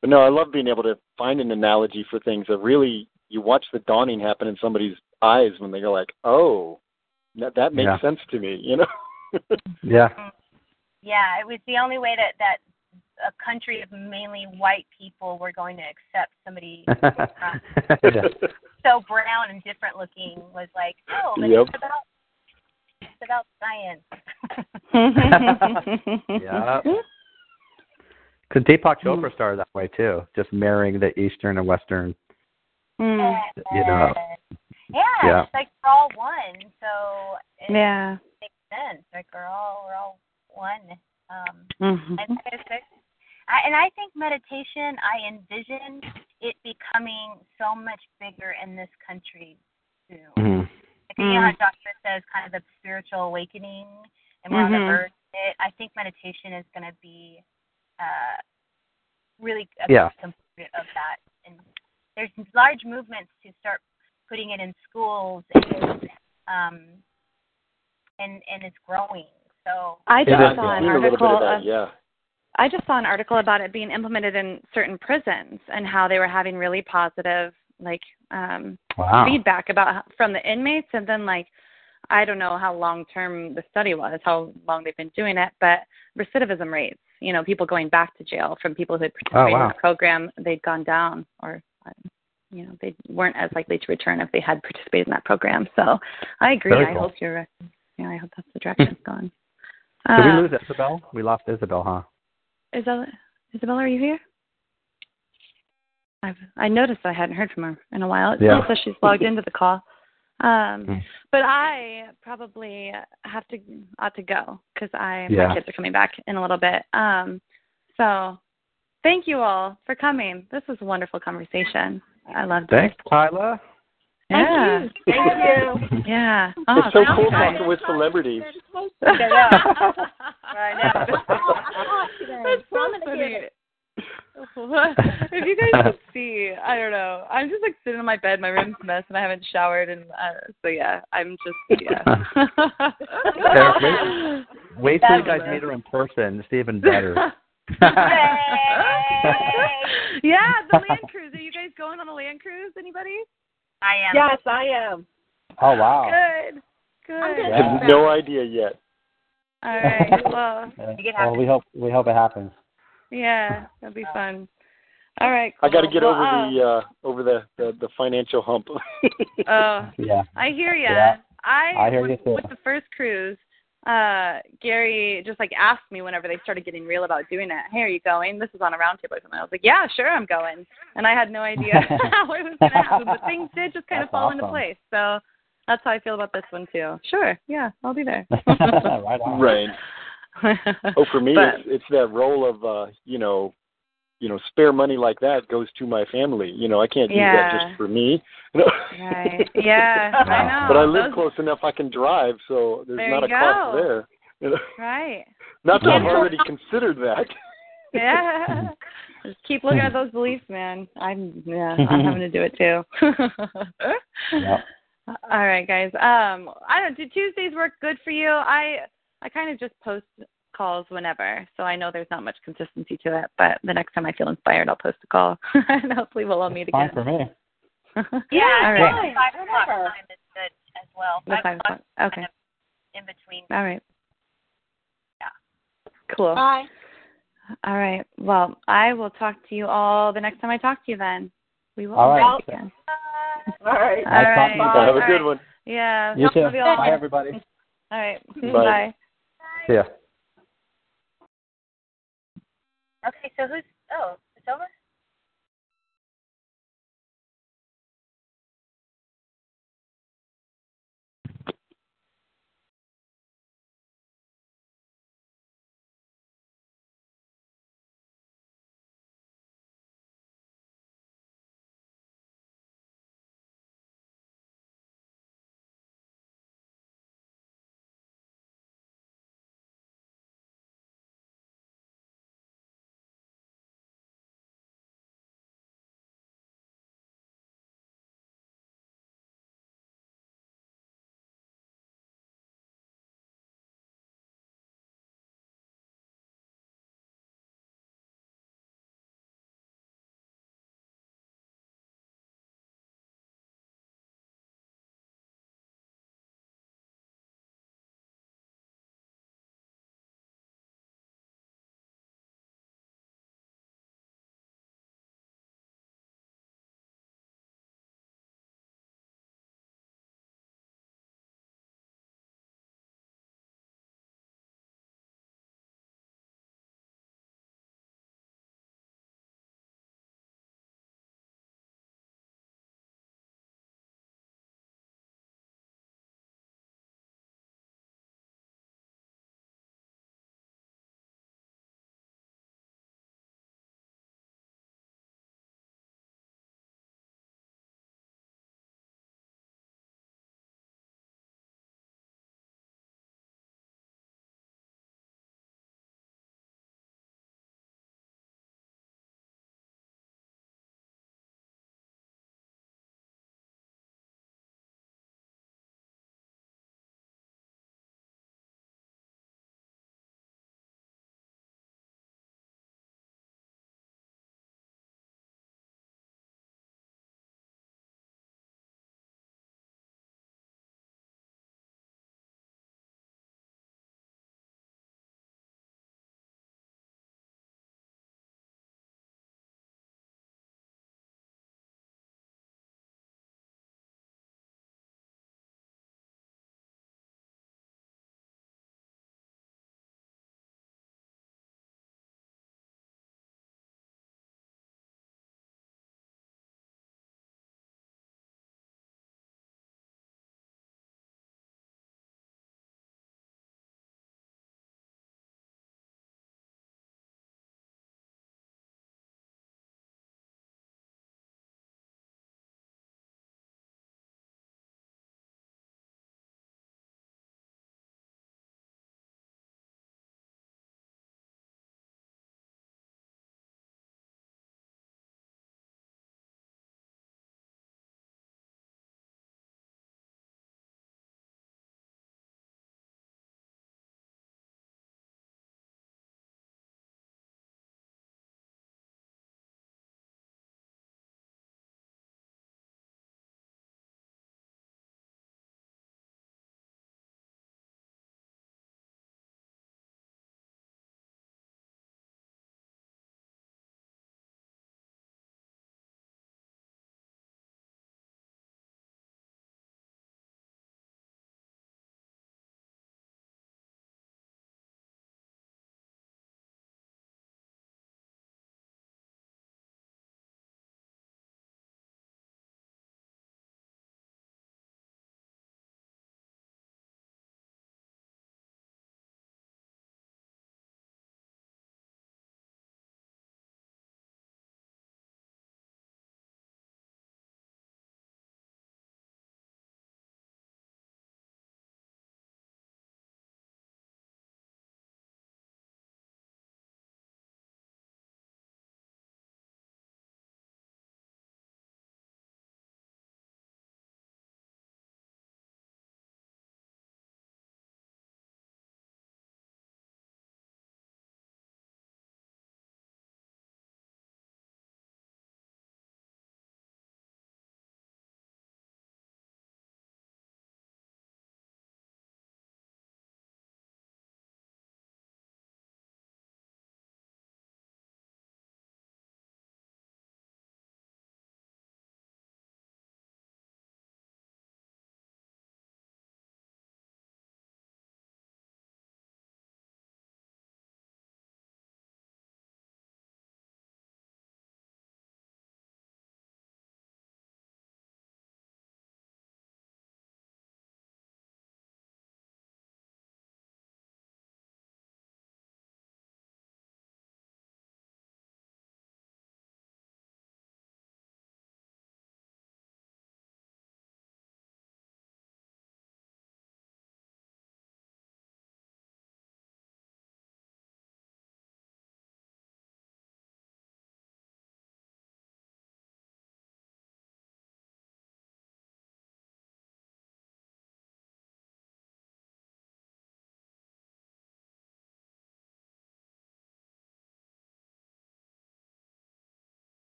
But no, I love being able to find an analogy for things that really you watch the dawning happen in somebody's eyes when they go like, "Oh, that that makes Yeah. sense to me," you know. Yeah. yeah it was the only way that that a country of mainly white people were going to accept somebody Yeah. so brown and different looking was like, oh, but Yep. it's about it's about science. yeah. Because Deepak Chopra started that way too, just marrying the Eastern and Western. Hmm. You know. Yeah, Yeah. it's like we're all one, so it Yeah. makes sense. Like we're all we're all one. Um, Mhm. and it's, it's, I, and I think meditation, I envision it becoming so much bigger in this country soon. Mhm. Like, you know how Mm. Joshua says kind of the spiritual awakening and we're on the verge of it. I think meditation is going to be uh, really a Yeah. component of that. And there's large movements to start putting it in schools and um, and and it's growing. So I just I've saw an seen a little bit article of that. of yeah. I just saw an article about it being implemented in certain prisons and how they were having really positive like um Wow. feedback about from the inmates and then like I don't know how long term the study was, how long they've been doing it, but recidivism rates, you know, people going back to jail from people who had participated Oh, wow. in the program, they'd gone down or um, you know, they weren't as likely to return if they had participated in that program. So I agree. Very I cool. hope you're yeah, I hope that's the direction it's gone. Did we Uh, lose Isabel? We lost Isabel, huh? Isabel, Isabel, are you here? I've I noticed I hadn't heard from her in a while. It Yeah. still says she's logged into the call. Um, Hmm. but I probably have to ought to go because I Yeah. my kids are coming back in a little bit. Um, so thank you all for coming. This was a wonderful conversation. I loved Thanks, it. Tyler. Yeah. Thank you. Yeah. Oh, it's so cool you guys. talking with celebrities. I know. That's so funny. if you guys could see, I don't know. I'm just like sitting in my bed. My room's a mess, and I haven't showered, and uh, so yeah, I'm just yeah. Eric, wait, wait till you guys meet her in person. It's even better. yeah, the land cruise. Are you guys going on a land cruise? Anybody? I am. Yes, I am. oh wow. Good. Good. I'm good. I have no idea yet. All right. Well, Yeah. Well, we hope we hope it happens. yeah, that'll be fun. All right. I got to get Well, over uh, the uh over the the, the financial hump. Oh, Yeah. I hear you. Yeah. I, I hear with, you too. with the first cruise, uh, Gary just like asked me whenever they started getting real about doing it. Hey, are you going? This is on a roundtable or something. I was like, yeah, sure, I'm going. And I had no idea how it was going to happen, but things did just kind of That's fall into place. So that's how I feel about this one too. Sure, yeah, I'll be there. right on. right. Oh, for me, But- it's it's that role of uh, you know, you know, spare money like that goes to my family. You know, I can't use that just for me. You know? Right. Yeah, I know. But I live Those- close enough I can drive, so there's There not a you cost go. there. You know? Right. Not that I've already considered that. Yeah. Just keep looking at those beliefs, man. I'm yeah, I'm having to do it too. Yep. All right, guys. Um, I don't. Do Tuesdays work good for you? I I kind of just post calls whenever, so I know there's not much consistency to it. But the next time I feel inspired, I'll post a call, and hopefully we'll all meet Fine again. for me. Yeah, All I five o'clock Whatever. time is good as well. The Five five o'clock o'clock. Okay. kind of in between. All right. Yeah. Cool. Bye. All right. Well, I will talk to you all the next time I talk to you. Then we will All right. meet again. All right. All Nice right. talking to you guys. Have a good one. Yeah. You too. Love you all. Bye, everybody. All right. Bye. Bye. See ya. Okay, so who's? Oh, it's over.